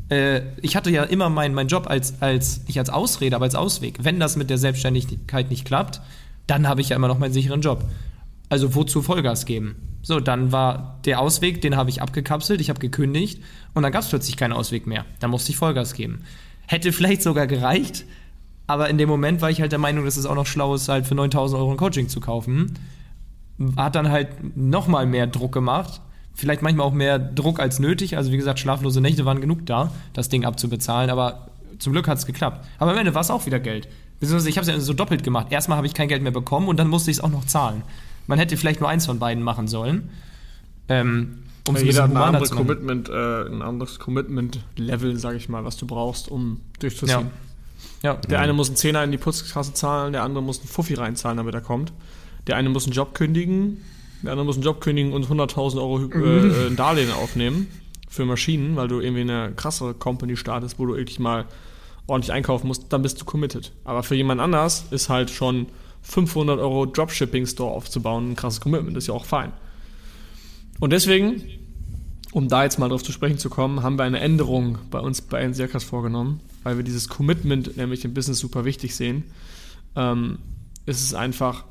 äh, ich hatte ja immer meinen mein Job als, als, nicht als Ausrede, aber als Ausweg. Wenn das mit der Selbstständigkeit nicht klappt, dann habe ich ja immer noch meinen sicheren Job. Also wozu Vollgas geben? So, dann war der Ausweg, den habe ich abgekapselt, ich habe gekündigt und dann gab es plötzlich keinen Ausweg mehr. Dann musste ich Vollgas geben. Hätte vielleicht sogar gereicht, aber in dem Moment war ich halt der Meinung, dass es auch noch schlau ist, halt für 9000 Euro ein Coaching zu kaufen. Hat dann halt nochmal mehr Druck gemacht. Vielleicht manchmal auch mehr Druck als nötig. Also wie gesagt, schlaflose Nächte waren genug da, das Ding abzubezahlen. Aber zum Glück hat es geklappt. Aber am Ende war es auch wieder Geld. Beziehungsweise ich habe es ja so doppelt gemacht. Erstmal habe ich kein Geld mehr bekommen und dann musste ich es auch noch zahlen. Man hätte vielleicht nur eins von beiden machen sollen. Ähm, um Ja, jeder hat ein anderes. Commitment, äh, ein anderes Commitment-Level, sage ich mal, was du brauchst, um durchzuziehen. Ja. Der eine muss einen Zehner in die Putzkasse zahlen, der andere muss einen Fuffi reinzahlen, damit er kommt. Der eine muss einen Job kündigen, der andere muss einen Job kündigen und 100.000 Euro äh, ein Darlehen aufnehmen für Maschinen, weil du irgendwie eine krassere Company startest, wo du wirklich mal ordentlich einkaufen musst, dann bist du committed. Aber für jemand anders ist halt schon 500 Euro Dropshipping-Store aufzubauen ein krasses Commitment, ist ja auch fein. Und deswegen, um da jetzt mal drauf zu sprechen zu kommen, haben wir eine Änderung bei uns bei NCRCAS vorgenommen, weil wir dieses Commitment nämlich im Business super wichtig sehen. Ähm, es ist einfach,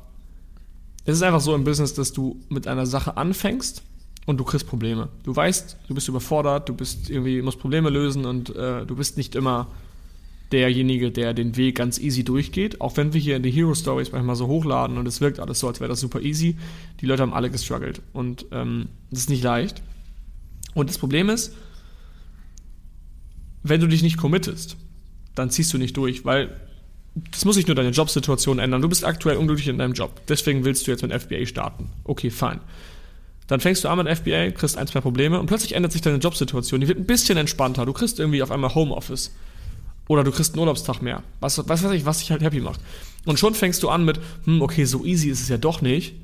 es ist einfach so im Business, dass du mit einer Sache anfängst und du kriegst Probleme. Du weißt, du bist überfordert, du bist irgendwie, musst Probleme lösen und äh, du bist nicht immer derjenige, der den Weg ganz easy durchgeht. Auch wenn wir hier in die Hero Stories manchmal so hochladen und es wirkt alles so, als wäre das super easy. Die Leute haben alle gestruggelt und ähm, das ist nicht leicht. Und das Problem ist, wenn du dich nicht committest, dann ziehst du nicht durch, weil das muss nicht nur deine Jobsituation ändern. Du bist aktuell unglücklich in deinem Job. Deswegen willst du jetzt mit FBA starten. Okay, fein. Dann fängst du an mit FBA, kriegst ein, zwei Probleme und plötzlich ändert sich deine Jobsituation. Die wird ein bisschen entspannter. Du kriegst irgendwie auf einmal Homeoffice. Oder du kriegst einen Urlaubstag mehr. Was, was weiß ich, was dich halt happy macht. Und schon fängst du an mit, hm, okay, so easy ist es ja doch nicht.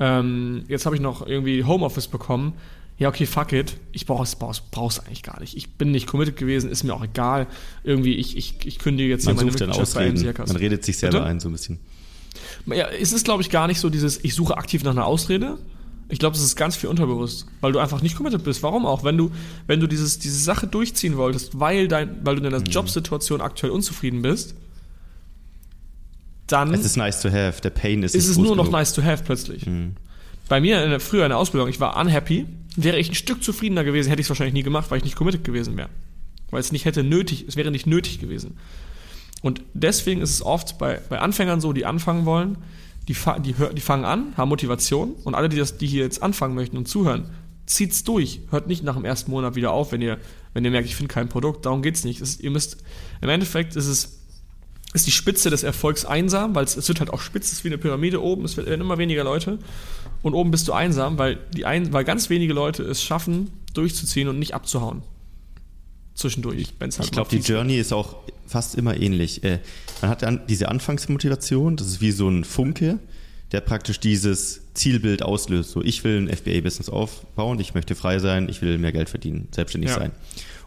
Ähm, jetzt habe ich noch irgendwie Homeoffice bekommen. Ja, okay, fuck it. Ich brauche es brauch's, brauch's eigentlich gar nicht. Ich bin nicht committed gewesen, ist mir auch egal. Irgendwie, ich, ich, ich kündige jetzt Man hier sucht dann Mitgliedschaft bei Ausreden. MCRCAS. Man redet sich selber Bitte? ein, so ein bisschen. Ja, es ist, glaube ich, gar nicht so dieses, ich suche aktiv nach einer Ausrede. Ich glaube, es ist ganz viel unterbewusst, weil du einfach nicht committed bist. Warum auch? Wenn du, wenn du dieses, diese Sache durchziehen wolltest, weil, dein, weil du in deiner Jobsituation aktuell unzufrieden bist, dann Es ist nice to have, der Pain ist ist es nur noch genug. nice to have plötzlich. Bei mir in der, früher in der Ausbildung, ich war unhappy, wäre ich ein Stück zufriedener gewesen, hätte ich es wahrscheinlich nie gemacht, weil ich nicht committed gewesen wäre. Weil es nicht hätte nötig, es wäre nicht nötig gewesen. Und deswegen ist es oft bei, bei Anfängern so, die anfangen wollen, die, die, die fangen an, haben Motivation und alle, die, das, die hier jetzt anfangen möchten und zuhören, zieht's durch. Hört nicht nach dem ersten Monat wieder auf, wenn ihr, wenn ihr merkt, ich finde kein Produkt. Darum nicht. Es, ihr müsst, im Endeffekt ist es, ist die Spitze des Erfolgs einsam, weil es, es wird halt auch spitz, es ist wie eine Pyramide oben, es werden immer weniger Leute und oben bist du einsam, weil, die ein, weil ganz wenige Leute es schaffen, durchzuziehen und nicht abzuhauen. Zwischendurch, wenn es halt Ich glaube, die Journey ist auch fast immer ähnlich. Äh, man hat dann diese Anfangsmotivation, das ist wie so ein Funke, der praktisch dieses Zielbild auslöst. So, ich will ein FBA-Business aufbauen, ich möchte frei sein, ich will mehr Geld verdienen, selbstständig Ja. sein.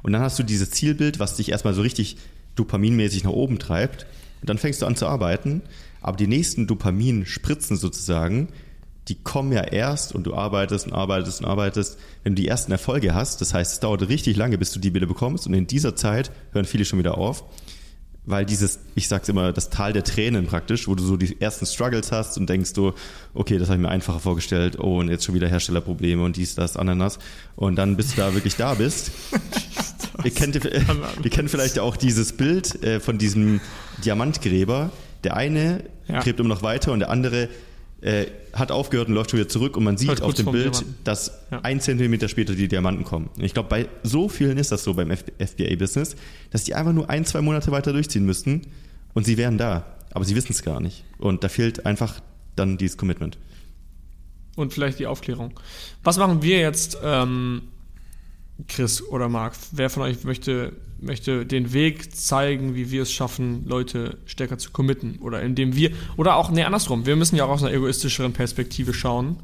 Und dann hast du dieses Zielbild, was dich erstmal so richtig dopaminmäßig nach oben treibt. Und dann fängst du an zu arbeiten, aber die nächsten Dopaminspritzen sozusagen, die kommen ja erst und du arbeitest und arbeitest und arbeitest, wenn du die ersten Erfolge hast. Das heißt, es dauert richtig lange, bis du die wieder bekommst und in dieser Zeit hören viele schon wieder auf, weil dieses, ich sag's immer, das Tal der Tränen praktisch, wo du so die ersten Struggles hast und denkst du, okay, das habe ich mir einfacher vorgestellt, oh, und jetzt schon wieder Herstellerprobleme und dies, das, Ananas. Und dann, bis du da wirklich da bist, *laughs* ihr kennt, *laughs* ihr kennt vielleicht auch dieses Bild äh, von diesem Diamantgräber. Der eine Ja. gräbt immer noch weiter und der andere äh, hat aufgehört und läuft schon wieder zurück und man sieht Halt auf dem Bild, Diamanten. dass Ja. ein Zentimeter später die Diamanten kommen. Und ich glaube, bei so vielen ist das so beim FBA-Business, dass die einfach nur ein, zwei Monate weiter durchziehen müssten und sie wären da. Aber sie wissen es gar nicht. Und da fehlt einfach dann dieses Commitment. Und vielleicht die Aufklärung. Was machen wir jetzt, ähm, Chris oder Marc? Wer von euch möchte, möchte den Weg zeigen, wie wir es schaffen, Leute stärker zu committen? Oder indem wir, oder auch, nee, andersrum. Wir müssen ja auch aus einer egoistischeren Perspektive schauen,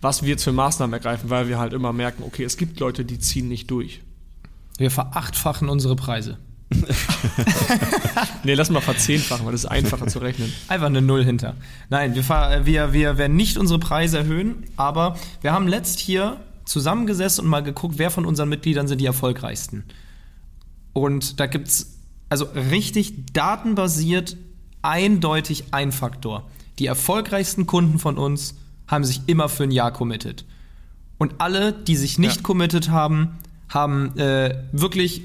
was wir jetzt für Maßnahmen ergreifen, weil wir halt immer merken, okay, es gibt Leute, die ziehen nicht durch. Wir verachtfachen unsere Preise. *laughs* Nee, lass mal verzehnfachen, weil das ist einfacher zu rechnen. Einfach eine Null hinter. Nein, wir, fahr- wir, wir werden nicht unsere Preise erhöhen, aber wir haben letzt hier zusammengesessen und mal geguckt, wer von unseren Mitgliedern sind die erfolgreichsten. Und da gibt's also richtig datenbasiert eindeutig ein Faktor. Die erfolgreichsten Kunden von uns haben sich immer für ein Jahr committed. Und alle, die sich nicht Ja. committed haben, haben äh, wirklich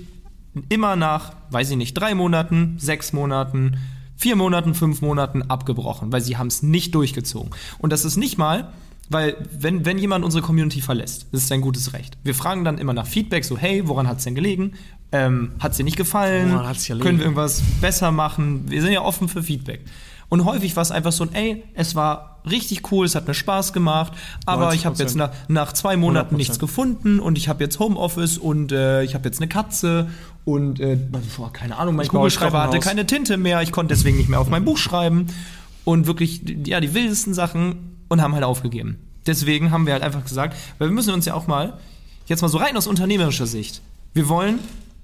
immer nach, weiß ich nicht, drei Monaten, sechs Monaten, vier Monaten, fünf Monaten abgebrochen, weil sie haben es nicht durchgezogen. Und das ist nicht mal, weil wenn, wenn jemand unsere Community verlässt, das ist sein gutes Recht. Wir fragen dann immer nach Feedback, so hey, woran hat's denn gelegen? Ähm, hat's dir nicht gefallen? Gelegen? Können wir irgendwas besser machen? Wir sind ja offen für Feedback. Und häufig war es einfach so ey, es war richtig cool, es hat mir Spaß gemacht, aber ich habe 90%. jetzt nach, nach zwei Monaten 100%. nichts gefunden und ich habe jetzt Homeoffice und äh, ich habe jetzt eine Katze und äh, boah, keine Ahnung, mein Kugelschreiber hatte keine Tinte mehr, ich konnte deswegen nicht mehr auf mein Buch schreiben und wirklich, ja, die wildesten Sachen und haben halt aufgegeben. Deswegen haben wir halt einfach gesagt, weil wir müssen uns ja auch mal, jetzt mal so rein aus unternehmerischer Sicht, wir wollen,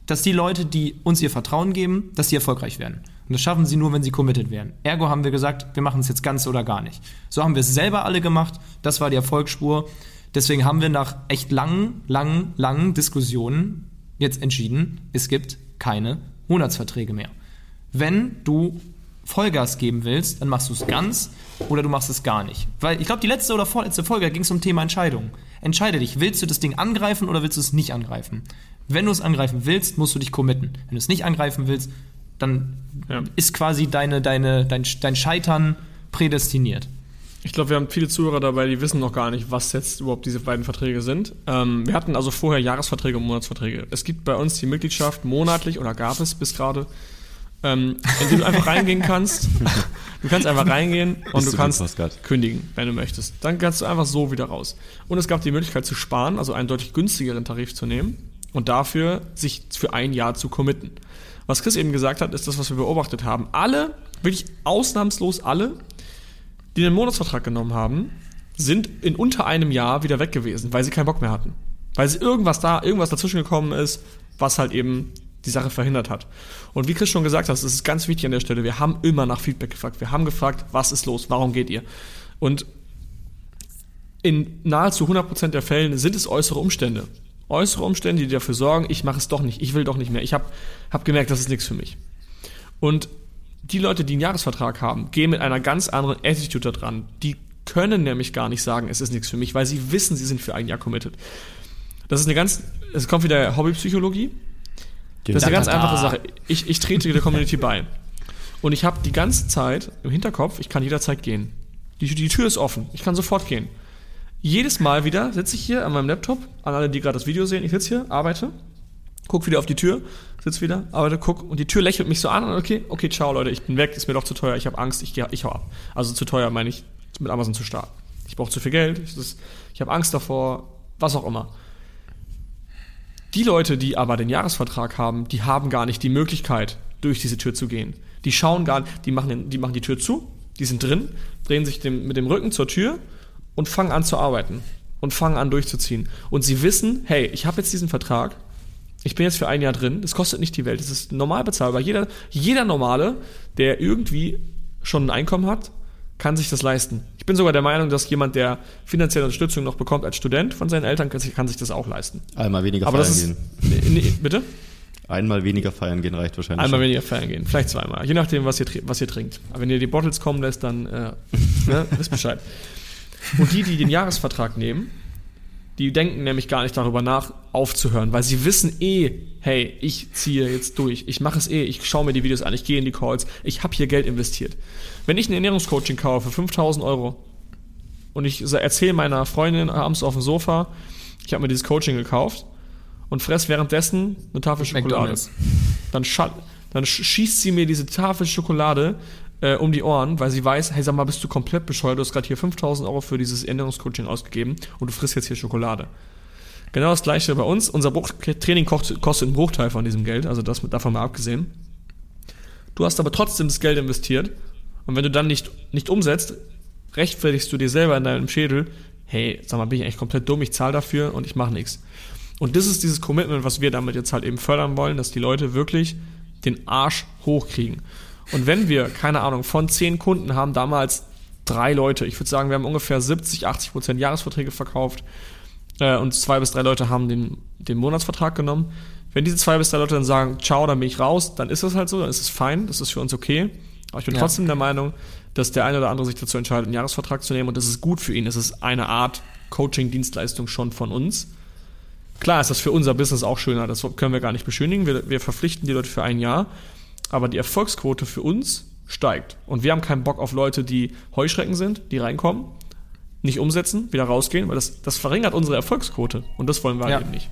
dass die Leute, die uns ihr Vertrauen geben, dass sie erfolgreich werden. Und das schaffen sie nur, wenn sie committed werden. Ergo haben wir gesagt, wir machen es jetzt ganz oder gar nicht. So haben wir es selber alle gemacht. Das war die Erfolgsspur. Deswegen haben wir nach echt langen, langen, langen Diskussionen jetzt entschieden, es gibt keine Monatsverträge mehr. Wenn du Vollgas geben willst, dann machst du es ganz oder du machst es gar nicht. Weil ich glaube, die letzte oder vorletzte Folge ging es um Thema Entscheidung. Entscheide dich, willst du das Ding angreifen oder willst du es nicht angreifen? Wenn du es angreifen willst, musst du dich committen. Wenn du es nicht angreifen willst, dann Ja. ist quasi deine, deine, dein, dein Scheitern prädestiniert. Ich glaube, wir haben viele Zuhörer dabei, die wissen noch gar nicht, was jetzt überhaupt diese beiden Verträge sind. Ähm, wir hatten also vorher Jahresverträge und Monatsverträge. Es gibt bei uns die Mitgliedschaft monatlich oder gab es bis gerade, ähm, in die du einfach reingehen kannst. *laughs* Du kannst einfach reingehen und Bist du kannst kündigen, wenn du möchtest. Dann kannst du einfach so wieder raus. Und es gab die Möglichkeit zu sparen, also einen deutlich günstigeren Tarif zu nehmen und dafür sich für ein Jahr zu committen. Was Chris eben gesagt hat, ist das, was wir beobachtet haben. Alle, wirklich ausnahmslos alle, die den Monatsvertrag genommen haben, sind in unter einem Jahr wieder weg gewesen, weil sie keinen Bock mehr hatten. Weil sie irgendwas da, irgendwas dazwischen gekommen ist, was halt eben die Sache verhindert hat. Und wie Chris schon gesagt hat, es ist ganz wichtig an der Stelle, wir haben immer nach Feedback gefragt. Wir haben gefragt, was ist los, warum geht ihr? Und in nahezu 100% der Fällen sind es äußere Umstände. Äußere Umstände, die dafür sorgen, ich mache es doch nicht, ich will doch nicht mehr. Ich habe hab gemerkt, das ist nichts für mich. Und die Leute, die einen Jahresvertrag haben, gehen mit einer ganz anderen Attitude da dran. Die können nämlich gar nicht sagen, es ist nichts für mich, weil sie wissen, sie sind für ein Jahr committed. Das ist eine ganz, es kommt wieder Hobbypsychologie. Das ist eine ganz einfache Sache. Ich, ich trete der Community *laughs* bei. Und ich habe die ganze Zeit im Hinterkopf, ich kann jederzeit gehen. Die, die Tür ist offen. Ich kann sofort gehen. Jedes Mal wieder sitze ich hier an meinem Laptop, an alle, die gerade das Video sehen. Ich sitze hier, arbeite, guck wieder auf die Tür, sitze wieder, arbeite, guck und die Tür lächelt mich so an und okay, okay, ciao Leute, ich bin weg, ist mir doch zu teuer, ich habe Angst, ich, geh- ich hau ab. Also zu teuer meine ich, mit Amazon zu starten. Ich brauche zu viel Geld, ich, ich habe Angst davor, was auch immer. Die Leute, die aber den Jahresvertrag haben, die haben gar nicht die Möglichkeit, durch diese Tür zu gehen. Die schauen gar die machen, die machen die Tür zu, die sind drin, drehen sich dem, mit dem Rücken zur Tür und fangen an zu arbeiten und fangen an durchzuziehen. Und sie wissen, hey, ich habe jetzt diesen Vertrag, ich bin jetzt für ein Jahr drin, das kostet nicht die Welt, das ist normal bezahlbar. Jeder, jeder Normale, der irgendwie schon ein Einkommen hat, kann sich das leisten. Ich bin sogar der Meinung, dass jemand, der finanzielle Unterstützung noch bekommt als Student von seinen Eltern, kann sich, kann sich das auch leisten. Einmal weniger Aber feiern ist. gehen. Nee, bitte? Einmal weniger feiern gehen reicht wahrscheinlich. Einmal schon. weniger feiern gehen. Vielleicht zweimal. Je nachdem, was ihr, was ihr trinkt. Aber wenn ihr die Bottles kommen lässt, dann äh, *laughs* ne, wisst Bescheid. Und die, die den Jahresvertrag nehmen, Die denken nämlich gar nicht darüber nach, aufzuhören, weil sie wissen eh, hey, ich ziehe jetzt durch, ich mache es eh, ich schaue mir die Videos an, ich gehe in die Calls, ich habe hier Geld investiert. Wenn ich ein Ernährungscoaching kaufe für 5000 Euro und ich erzähle meiner Freundin abends auf dem Sofa, ich habe mir dieses Coaching gekauft und fress währenddessen eine Tafel Schokolade, McDonald's. dann, dann schießt sie mir diese Tafel Schokolade äh, um die Ohren, weil sie weiß, hey, sag mal, bist du komplett bescheuert, du hast gerade hier 5000 Euro für dieses Ernährungscoaching ausgegeben und du frisst jetzt hier Schokolade. Genau das gleiche bei uns. Unser Bruch Training kostet einen Bruchteil von diesem Geld, also das davon mal abgesehen. Du hast aber trotzdem das Geld investiert und wenn du dann nicht, nicht umsetzt, rechtfertigst du dir selber in deinem Schädel, hey, sag mal, bin ich eigentlich komplett dumm, ich zahle dafür und ich mache nichts. Und das ist dieses Commitment, was wir damit jetzt halt eben fördern wollen, dass die Leute wirklich den Arsch hochkriegen. Und wenn wir, keine Ahnung, von zehn Kunden haben damals drei Leute, ich würde sagen, wir haben ungefähr 70, 80 Prozent Jahresverträge verkauft äh, und zwei bis drei Leute haben den, den Monatsvertrag genommen. Wenn diese zwei bis drei Leute dann sagen, ciao, dann bin ich raus, dann ist das halt so, dann ist es fein, das ist für uns okay. Aber ich bin Ja. trotzdem der Meinung, dass der eine oder andere sich dazu entscheidet, einen Jahresvertrag zu nehmen und das ist gut für ihn. Das ist eine Art Coaching-Dienstleistung schon von uns. Klar ist das für unser Business auch schöner, das können wir gar nicht beschönigen. Wir, wir verpflichten die Leute für ein Jahr, aber die Erfolgsquote für uns steigt. Und wir haben keinen Bock auf Leute, die Heuschrecken sind, die reinkommen, nicht umsetzen, wieder rausgehen, weil das, das verringert unsere Erfolgsquote. Und das wollen wir Ja. halt eben nicht.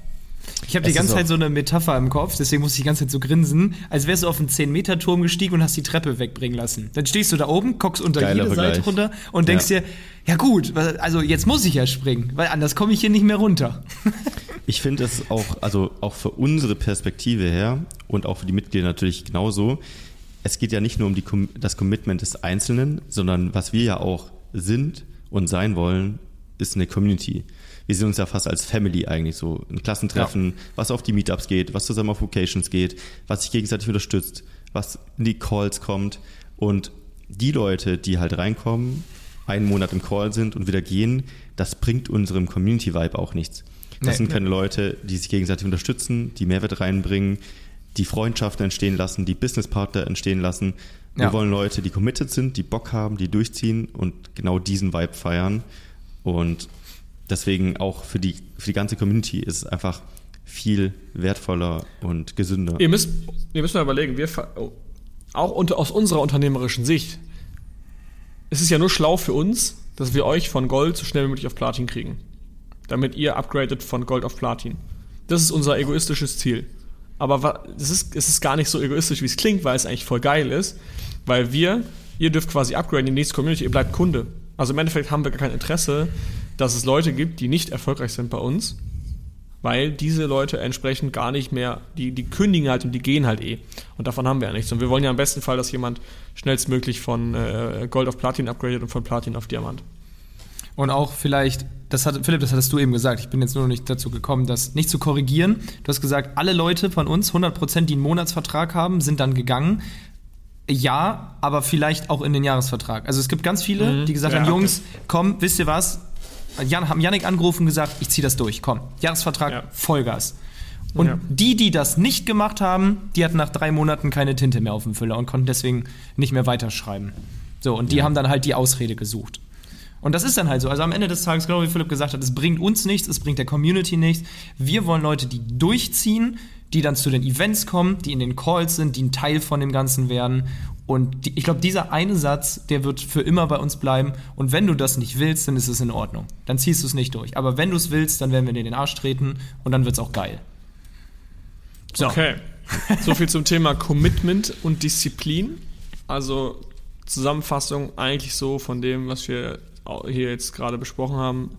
Ich habe die ganze Zeit so eine Metapher im Kopf, deswegen muss ich die ganze Zeit so grinsen, als wärst du auf einen 10-Meter-Turm gestiegen und hast die Treppe wegbringen lassen. Dann stehst du da oben, guckst unter Geiler jede Seite Vergleich. runter und denkst Ja. dir, ja gut, also jetzt muss ich ja springen, weil anders komme ich hier nicht mehr runter. *laughs* Ich finde es auch, also auch für unsere Perspektive her und auch für die Mitglieder natürlich genauso. Es geht ja nicht nur um die, das Commitment des Einzelnen, sondern was wir ja auch sind und sein wollen, ist eine Community. Wir sehen uns ja fast als Family eigentlich so. Ein Klassentreffen, was auf die Meetups geht, was zusammen auf Vocations geht, was sich gegenseitig unterstützt, was in die Calls kommt. Und die Leute, die halt reinkommen, einen Monat im Call sind und wieder gehen, das bringt unserem Community-Vibe auch nichts. Das Nee. sind keine Leute, die sich gegenseitig unterstützen, die Mehrwert reinbringen, die Freundschaften entstehen lassen, die Businesspartner entstehen lassen. Wir Ja. wollen Leute, die committed sind, die Bock haben, die durchziehen und genau diesen Vibe feiern. Und deswegen auch für die, für die ganze Community ist es einfach viel wertvoller und gesünder. Ihr müsst, ihr müsst mal überlegen, wir oh, auch unter, aus unserer unternehmerischen Sicht, es ist ja nur schlau für uns, dass wir euch von Gold so schnell wie möglich auf Platin kriegen. Damit ihr upgradet von Gold auf Platin. Das ist unser egoistisches Ziel. Aber es ist, es ist gar nicht so egoistisch, wie es klingt, weil es eigentlich voll geil ist. Weil wir, ihr dürft quasi upgraden in die nächste Community, ihr bleibt Kunde. Also im Endeffekt haben wir gar kein Interesse, dass es Leute gibt, die nicht erfolgreich sind bei uns, weil diese Leute entsprechend gar nicht mehr, die, die kündigen halt und die gehen halt eh. Und davon haben wir ja nichts. Und wir wollen ja im besten Fall, dass jemand schnellstmöglich von äh, Gold auf Platin upgradet und von Platin auf Diamant. Und auch vielleicht, das hat, Philipp, das hattest du eben gesagt, ich bin jetzt nur noch nicht dazu gekommen, das nicht zu korrigieren. Du hast gesagt, alle Leute von uns, 100%, die einen Monatsvertrag haben, sind dann gegangen. Ja, aber vielleicht auch in den Jahresvertrag. Also es gibt ganz viele, Mhm. die gesagt Ja, haben, okay. Jungs, komm, wisst ihr was? Jan, haben Yannick angerufen und gesagt, ich ziehe das durch, komm. Jahresvertrag, Ja. Vollgas. Und Ja. die, die das nicht gemacht haben, die hatten nach drei Monaten keine Tinte mehr auf dem Füller und konnten deswegen nicht mehr weiterschreiben. So, und die haben dann halt die Ausrede gesucht. Und das ist dann halt so. Also am Ende des Tages, genau wie Philipp gesagt hat, es bringt uns nichts, es bringt der Community nichts. Wir wollen Leute, die durchziehen, die dann zu den Events kommen, die in den Calls sind, die ein Teil von dem Ganzen werden. Und die, ich glaube, dieser eine Satz, der wird für immer bei uns bleiben. Und wenn du das nicht willst, dann ist es in Ordnung. Dann ziehst du es nicht durch. Aber wenn du es willst, dann werden wir dir in den Arsch treten und dann wird es auch geil. So. Okay. So viel zum Thema Commitment und Disziplin. Also Zusammenfassung eigentlich so von dem, was wir hier jetzt gerade besprochen haben,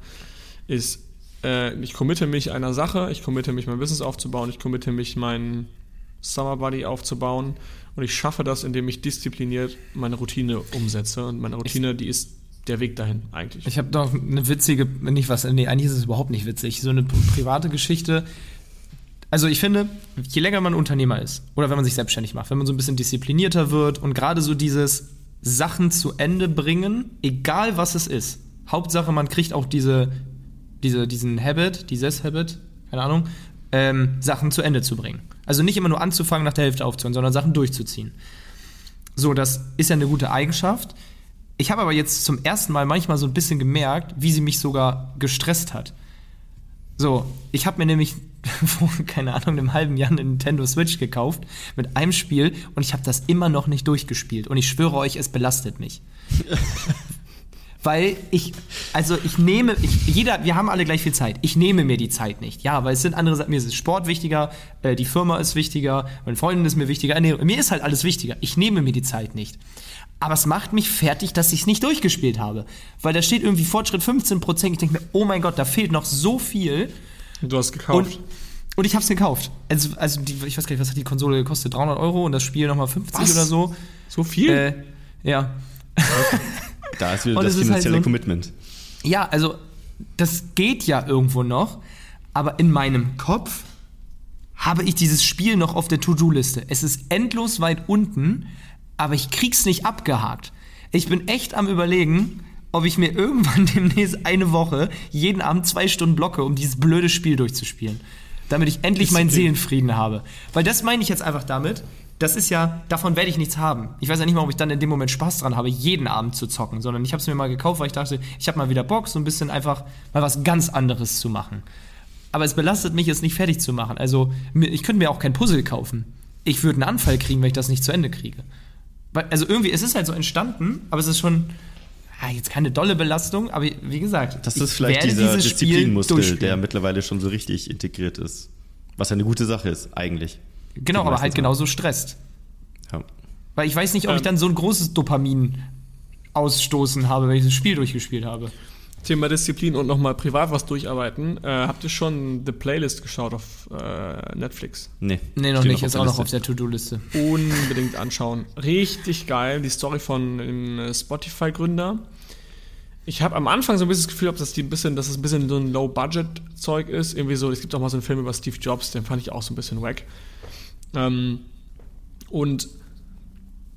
ist, äh, ich committe mich einer Sache, ich committe mich mein Business aufzubauen, ich committe mich meinen Summer Buddy aufzubauen und ich schaffe das, indem ich diszipliniert meine Routine umsetze und meine Routine, die ist der Weg dahin eigentlich. Ich habe noch eine witzige, nicht was, nee, eigentlich ist es überhaupt nicht witzig, so eine private Geschichte. Also ich finde, je länger man Unternehmer ist oder wenn man sich selbstständig macht, wenn man so ein bisschen disziplinierter wird und gerade so dieses Sachen zu Ende bringen, egal was es ist. Hauptsache, man kriegt auch diese, diese, diesen Habit, dieses Habit, keine Ahnung, ähm, Sachen zu Ende zu bringen. Also nicht immer nur anzufangen, nach der Hälfte aufzuhören, sondern Sachen durchzuziehen. So, das ist ja eine gute Eigenschaft. Ich habe aber jetzt zum ersten Mal manchmal so ein bisschen gemerkt, wie sie mich sogar gestresst hat. So, ich habe mir nämlich *laughs* vor, keine Ahnung, einem halben Jahr eine Nintendo Switch gekauft mit einem Spiel und ich habe das immer noch nicht durchgespielt. Und ich schwöre euch, es belastet mich. *laughs* weil ich, also ich nehme, ich, jeder, wir haben alle gleich viel Zeit. Ich nehme mir die Zeit nicht. Ja, weil es sind andere Sachen. Mir ist Sport wichtiger, äh, die Firma ist wichtiger, meine Freundin ist mir wichtiger. Nee, mir ist halt alles wichtiger. Ich nehme mir die Zeit nicht. Aber es macht mich fertig, dass ich es nicht durchgespielt habe. Weil da steht irgendwie Fortschritt 15%. Ich denke mir, oh mein Gott, da fehlt noch so viel. Du hast gekauft. Und, und ich habe es gekauft. Also, also die, ich weiß gar nicht, was hat die Konsole gekostet? 300 Euro und das Spiel nochmal 50 Was? oder so. so viel? Äh, ja. *laughs* Da ist wieder Und das halt finanzielle so ein- Commitment. Ja, also das geht ja irgendwo noch, aber in meinem Kopf habe ich dieses Spiel noch auf der To-Do-Liste. Es ist endlos weit unten, aber ich krieg's nicht abgehakt. Ich bin echt am überlegen, ob ich mir *laughs* irgendwann demnächst eine Woche jeden Abend zwei Stunden blocke, um dieses blöde Spiel durchzuspielen. Damit ich endlich meinen. Seelenfrieden habe. Weil das meine ich jetzt einfach damit. Das ist ja, davon werde ich nichts haben. Ich weiß ja nicht mal, ob ich dann in dem Moment Spaß dran habe, jeden Abend zu zocken, sondern ich habe es mir mal gekauft, weil ich dachte, ich habe mal wieder Bock, so ein bisschen einfach mal was ganz anderes zu machen. Aber es belastet mich, es nicht fertig zu machen. Also, ich könnte mir auch kein Puzzle kaufen. Ich würde einen Anfall kriegen, wenn ich das nicht zu Ende kriege. Also irgendwie, es ist halt so entstanden, aber es ist schon, ja, jetzt keine dolle Belastung, aber wie gesagt, Das ist vielleicht dieser Disziplinmuskel, der mittlerweile schon so richtig integriert ist. Was ja eine gute Sache ist, eigentlich. Genau, aber halt sagen. genauso stresst. Ja. Weil ich weiß nicht, ob ich Ähm. dann so ein großes Dopamin ausstoßen habe, wenn ich das Spiel durchgespielt habe. Thema Disziplin und nochmal privat was durcharbeiten. Äh, habt ihr schon The Playlist geschaut auf äh, Netflix? Nee, Nee, noch steht nicht, ist der auch noch auf der To-Do-Liste. Unbedingt anschauen. Richtig geil. Die Story von dem äh, Spotify-Gründer. Ich habe am Anfang so ein bisschen das Gefühl, ob das die ein bisschen, dass es ein bisschen so ein Low-Budget-Zeug ist. Irgendwie so, es gibt auch mal so einen Film über Steve Jobs, den fand ich auch so ein bisschen wack. Ähm, und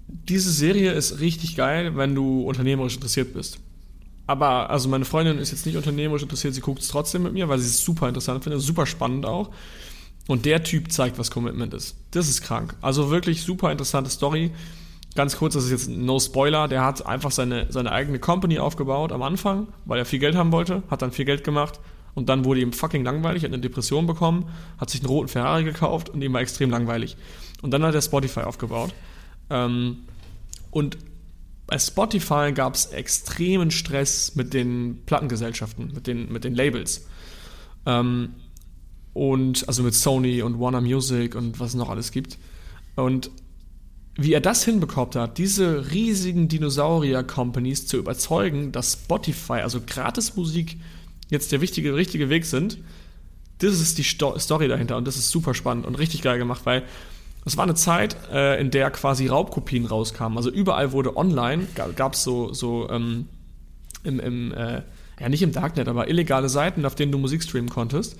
diese Serie ist richtig geil, wenn du unternehmerisch interessiert bist. Aber, also meine Freundin ist jetzt nicht unternehmerisch interessiert, sie guckt es trotzdem mit mir, weil sie es super interessant findet, super spannend auch. Und der Typ zeigt, was Commitment ist. Das ist krank. Also wirklich super interessante Story. Ganz kurz, das ist jetzt no Spoiler, der hat einfach seine, seine eigene Company aufgebaut am Anfang, weil er viel Geld haben wollte, hat dann viel Geld gemacht und dann wurde ihm fucking langweilig, hat eine Depression bekommen, hat sich einen roten Ferrari gekauft und ihm war extrem langweilig. Und dann hat er Spotify aufgebaut. Ähm, und bei Spotify gab es extremen Stress mit den Plattengesellschaften, mit den, mit den Labels. Ähm, und also mit Sony und Warner Music und was es noch alles gibt. Und wie er das hinbekommt hat, diese riesigen Dinosaurier-Companies zu überzeugen, dass Spotify, also Gratis-Musik, jetzt der wichtige, richtige Weg sind, das ist die Sto Story dahinter und das ist super spannend und richtig geil gemacht, weil es war eine Zeit, äh, in der quasi Raubkopien rauskamen. Also überall wurde online, gab es so, so ähm, im, im äh, ja nicht im Darknet, aber illegale Seiten, auf denen du Musik streamen konntest.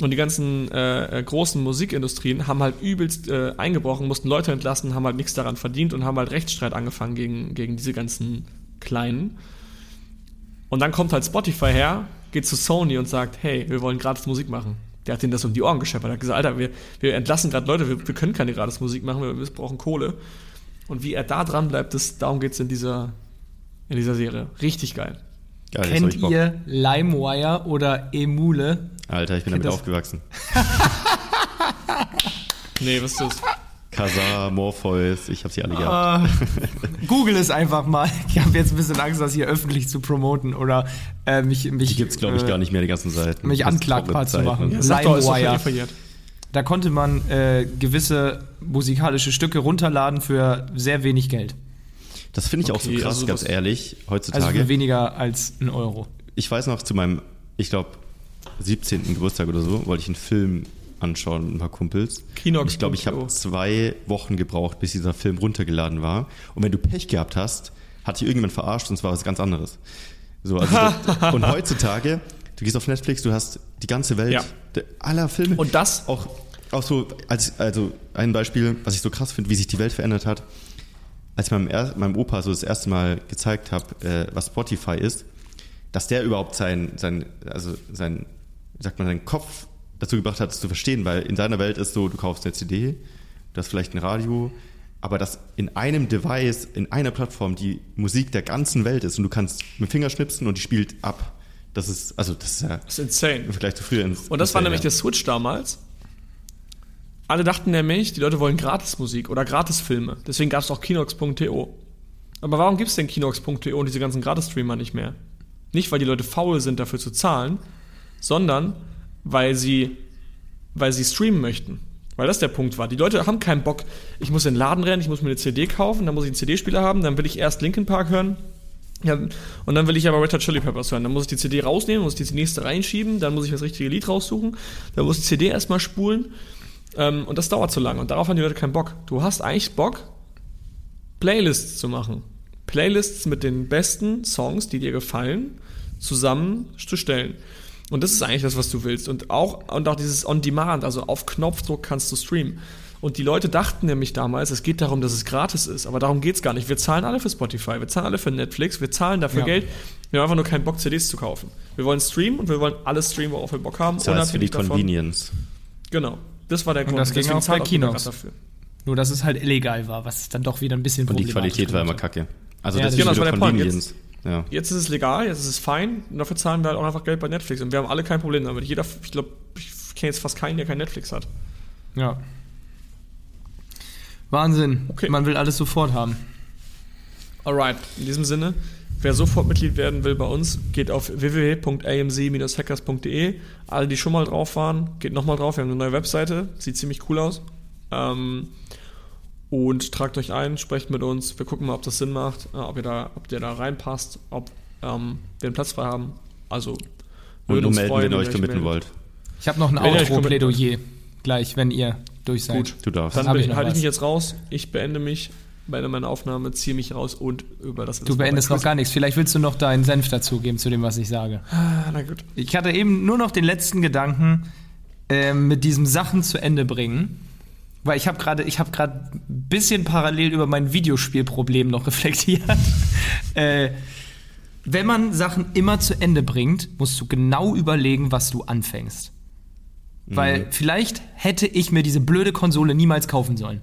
Und die ganzen äh, äh, großen Musikindustrien haben halt übelst äh, eingebrochen, mussten Leute entlassen, haben halt nichts daran verdient und haben halt Rechtsstreit angefangen gegen, gegen diese ganzen Kleinen. Und dann kommt halt Spotify her, geht zu Sony und sagt, hey, wir wollen gratis Musik machen. Der hat denen das um die Ohren gescheppert. Er hat gesagt, Alter, wir, wir entlassen gerade Leute, wir, wir können keine gratis Musik machen, wir, wir brauchen Kohle. Und wie er da dran bleibt, das, darum geht's in dieser, in dieser Serie. Richtig geil. Geil, Kennt ihr LimeWire oder Emule? Alter, ich bin damit das? aufgewachsen. Nee, was ist das? Kazaa, Morpheus, ich habe sie alle gehabt. Ah, Google es einfach mal. Ich habe jetzt ein bisschen Angst, das hier öffentlich zu promoten oder äh, mich, mich Die gibt's glaube ich äh, gar nicht mehr, die ganzen Seiten. mich anklagbar zu machen. Ja, LimeWire. Da konnte man äh, gewisse musikalische Stücke runterladen für sehr wenig Geld. Das finde ich auch so Okay, krass, also ganz das- ehrlich, Also heutzutage. für weniger als ein Euro. ich weiß noch, zu meinem, ich glaube, 17. Geburtstag oder so, wollte ich einen Film anschauen mit ein paar Kumpels. Kinox ich glaube, ich habe zwei Wochen gebraucht, bis dieser Film runtergeladen war. Und wenn du Pech gehabt hast, hat dich irgendjemand verarscht und zwar was ganz anderes. So, also, *laughs* und heutzutage, du gehst auf Netflix, du hast die ganze Welt Ja. aller Filme. Und das- auch, auch so, als, also ein Beispiel, was ich so krass finde, wie sich die Welt verändert hat. Als ich meinem, meinem Opa so das erste Mal gezeigt habe, äh, was Spotify ist, dass der überhaupt sein, sein, also sein, sagt man, seinen Kopf dazu gebracht hat, es zu verstehen, weil in seiner Welt ist so, du kaufst eine CD, du hast vielleicht ein Radio, aber dass in einem Device, in einer Plattform die Musik der ganzen Welt ist und du kannst mit dem Finger schnipsen und die spielt ab. Das ist, also das ist ja Das ist insane. im Vergleich zu früher. ins- Und das war nämlich der Switch damals. Alle dachten nämlich, die Leute wollen Gratismusik oder Gratisfilme. Deswegen gab es auch Kinox.to. Aber warum gibt es denn Kinox.to und diese ganzen Gratis-Streamer nicht mehr? Nicht, weil die Leute faul sind, dafür zu zahlen, sondern weil sie, weil sie streamen möchten. Weil das der Punkt war. Die Leute haben keinen Bock, ich muss in den Laden rennen, ich muss mir eine CD kaufen, dann muss ich einen CD-Spieler haben, dann will ich erst Linkin Park hören, ja, und dann will ich aber Red Hot Chili Peppers hören. Dann muss ich die CD rausnehmen, muss die nächste reinschieben, dann muss ich das richtige Lied raussuchen, dann muss ich die CD erstmal spulen. Ähm, und das dauert zu lange. Und darauf haben die Leute keinen Bock. Du hast eigentlich Bock, Playlists zu machen. Playlists mit den besten Songs, die dir gefallen, zusammenzustellen. Und das ist eigentlich das, was du willst. Und auch, und auch dieses On-Demand, also auf Knopfdruck kannst du streamen. Und die Leute dachten nämlich damals, es geht darum, dass es gratis ist. Aber darum geht's gar nicht. Wir zahlen alle für Spotify, wir zahlen alle für Netflix, wir zahlen dafür Ja. Geld. Wir haben einfach nur keinen Bock, CDs zu kaufen. Wir wollen streamen und wir wollen alles streamen, worauf wir Bock haben. Das heißt für die davon. Convenience. Genau. Das war der Grund. das ging Deswegen auch bei grad dafür. Nur, dass es halt illegal war, was dann doch wieder ein bisschen Und die Qualität war immer kacke. Also Ja, das das- ist genau, das war der Point. Convenience. Ja. Jetzt ist es legal, jetzt ist es fein und dafür zahlen wir halt auch einfach Geld bei Netflix. Und wir haben alle kein Problem damit. Jeder, ich glaube, ich kenne jetzt fast keinen, der kein Netflix hat. Ja. Wahnsinn. Okay. Man will alles sofort haben. Alright, in diesem Sinne, wer sofort Mitglied werden will bei uns, geht auf www.amc-hackers.de. Alle, die schon mal drauf waren, geht nochmal drauf. Wir haben eine neue Webseite, sieht ziemlich cool aus. Ähm, und tragt euch ein, sprecht mit uns. Wir gucken mal, ob das Sinn macht, äh, ob, ihr da, ob ihr da reinpasst, ob ähm, wir einen Platz frei haben. Also, Und würden nur uns melden, freuen, wenn ihr euch committen wollt. Ich habe noch ein Outro-Plädoyer gleich, wenn ihr durch seid. Gut. Du darfst. Dann ich halte ich was. mich jetzt raus. Ich beende mich bei meiner Aufnahme, ziehe mich raus und über das Du beendest noch gar nichts. Vielleicht willst du noch deinen Senf dazugeben zu dem, was ich sage. Ah, na gut. Ich hatte eben nur noch den letzten Gedanken ähm, mit diesem Sachen zu Ende bringen. Weil ich habe gerade, ich habe gerade ein bisschen parallel über mein Videospielproblem noch reflektiert. *laughs* äh, wenn man Sachen immer zu Ende bringt, musst du genau überlegen, was du anfängst. Weil vielleicht hätte ich mir diese blöde Konsole niemals kaufen sollen.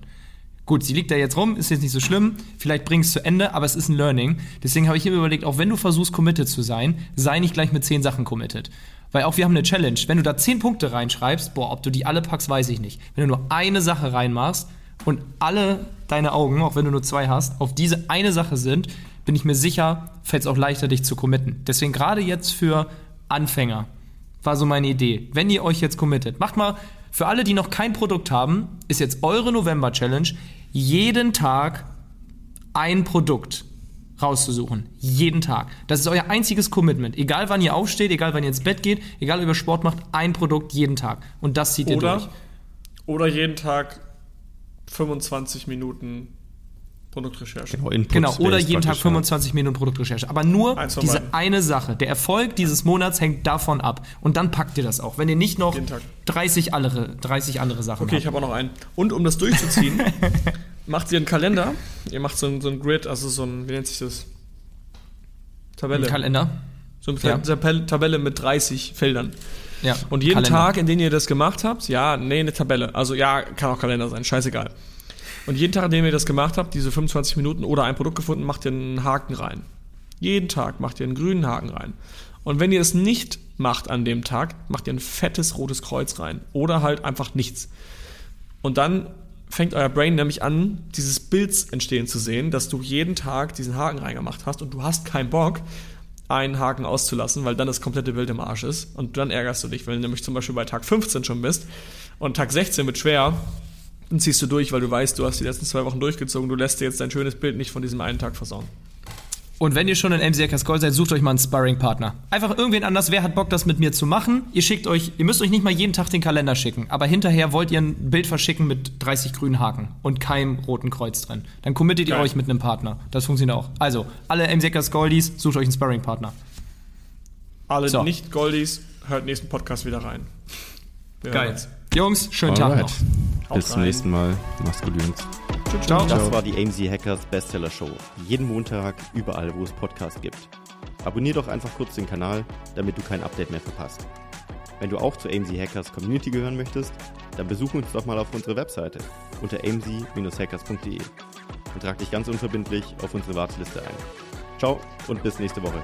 Gut, sie liegt da jetzt rum, ist jetzt nicht so schlimm. Vielleicht bring es zu Ende, aber es ist ein Learning. Deswegen habe ich immer überlegt, auch wenn du versuchst, committed zu sein, sei nicht gleich mit zehn Sachen committed. Weil auch wir haben eine Challenge. Wenn du da zehn Punkte reinschreibst, boah, ob du die alle packst, weiß ich nicht. Wenn du nur eine Sache reinmachst und alle deine Augen, auch wenn du nur zwei hast, auf diese eine Sache sind, bin ich mir sicher, fällt es auch leichter, dich zu committen. Deswegen gerade jetzt für Anfänger war so meine Idee. Wenn ihr euch jetzt committet, macht mal für alle, die noch kein Produkt haben, ist jetzt eure November-Challenge, jeden Tag ein Produkt rauszusuchen. Jeden Tag. Das ist euer einziges Commitment. Egal wann ihr aufsteht, egal wann ihr ins Bett geht, egal ob ihr Sport macht, ein Produkt jeden Tag. Und das zieht ihr durch. Oder, oder jeden Tag 25 Minuten Produktrecherche. Genau, Input Genau, oder jeden Tag praktisch, ja. 25 Minuten Produktrecherche. Aber nur Eins von diese beiden. eine Sache. Der Erfolg dieses Monats hängt davon ab. Und dann packt ihr das auch. Wenn ihr nicht noch Jeden Tag. 30 andere, 30 andere Sachen Okay, habt. ich habe auch noch einen. Und um das durchzuziehen, *laughs* macht ihr einen Kalender. Ihr macht so ein, so ein Grid, also so ein, wie nennt sich das? Tabelle. Ein Kalender. so eine Ja. Tabelle, Tabelle mit 30 Feldern. Ja. Und jeden Kalender. Tag, in dem ihr das gemacht habt, ja, nee, eine Tabelle. Also ja, kann auch Kalender sein, scheißegal. Und jeden Tag, in dem ihr das gemacht habt, diese 25 Minuten oder ein Produkt gefunden, macht ihr einen Haken rein. Jeden Tag macht ihr einen grünen Haken rein. Und wenn ihr es nicht macht an dem Tag, macht ihr ein fettes rotes Kreuz rein. Oder halt einfach nichts. Und dann fängt euer Brain nämlich an, dieses Bild entstehen zu sehen, dass du jeden Tag diesen Haken reingemacht hast und du hast keinen Bock, einen Haken auszulassen, weil dann das komplette Bild im Arsch ist. Und dann ärgerst du dich, wenn du nämlich zum Beispiel bei Tag 15 schon bist und Tag 16 wird schwer, dann ziehst du durch, weil du weißt, du hast die letzten zwei Wochen durchgezogen, du lässt dir jetzt dein schönes Bild nicht von diesem einen Tag versauen. Und wenn ihr schon in MCK Gold seid, sucht euch mal einen Sparring-Partner. Einfach irgendwen anders, wer hat Bock, das mit mir zu machen? Ihr schickt euch, ihr müsst euch nicht mal jeden Tag den Kalender schicken, aber hinterher wollt ihr ein Bild verschicken mit 30 grünen Haken und keinem roten Kreuz drin. Dann committet ihr Geil. euch mit einem Partner. Das funktioniert auch. Also, alle MCK Goldies, sucht euch einen Sparring-Partner. Alle So. nicht Goldies, hört nächsten Podcast wieder rein. Wir hören uns. Jungs, schönen Tag Alright. noch. Haut Bis zum nächsten Mal. Mach's gut, Jungs. Ciao. Das war die AMZ Hackers Bestseller Show. Jeden Montag, überall, wo es Podcasts gibt. Abonnier doch einfach kurz den Kanal, damit du kein Update mehr verpasst. Wenn du auch zur AMZ Hackers Community gehören möchtest, dann besuch uns doch mal auf unserer Webseite unter amz-hackers.de und trag dich ganz unverbindlich auf unsere Warteliste ein. Ciao und bis nächste Woche.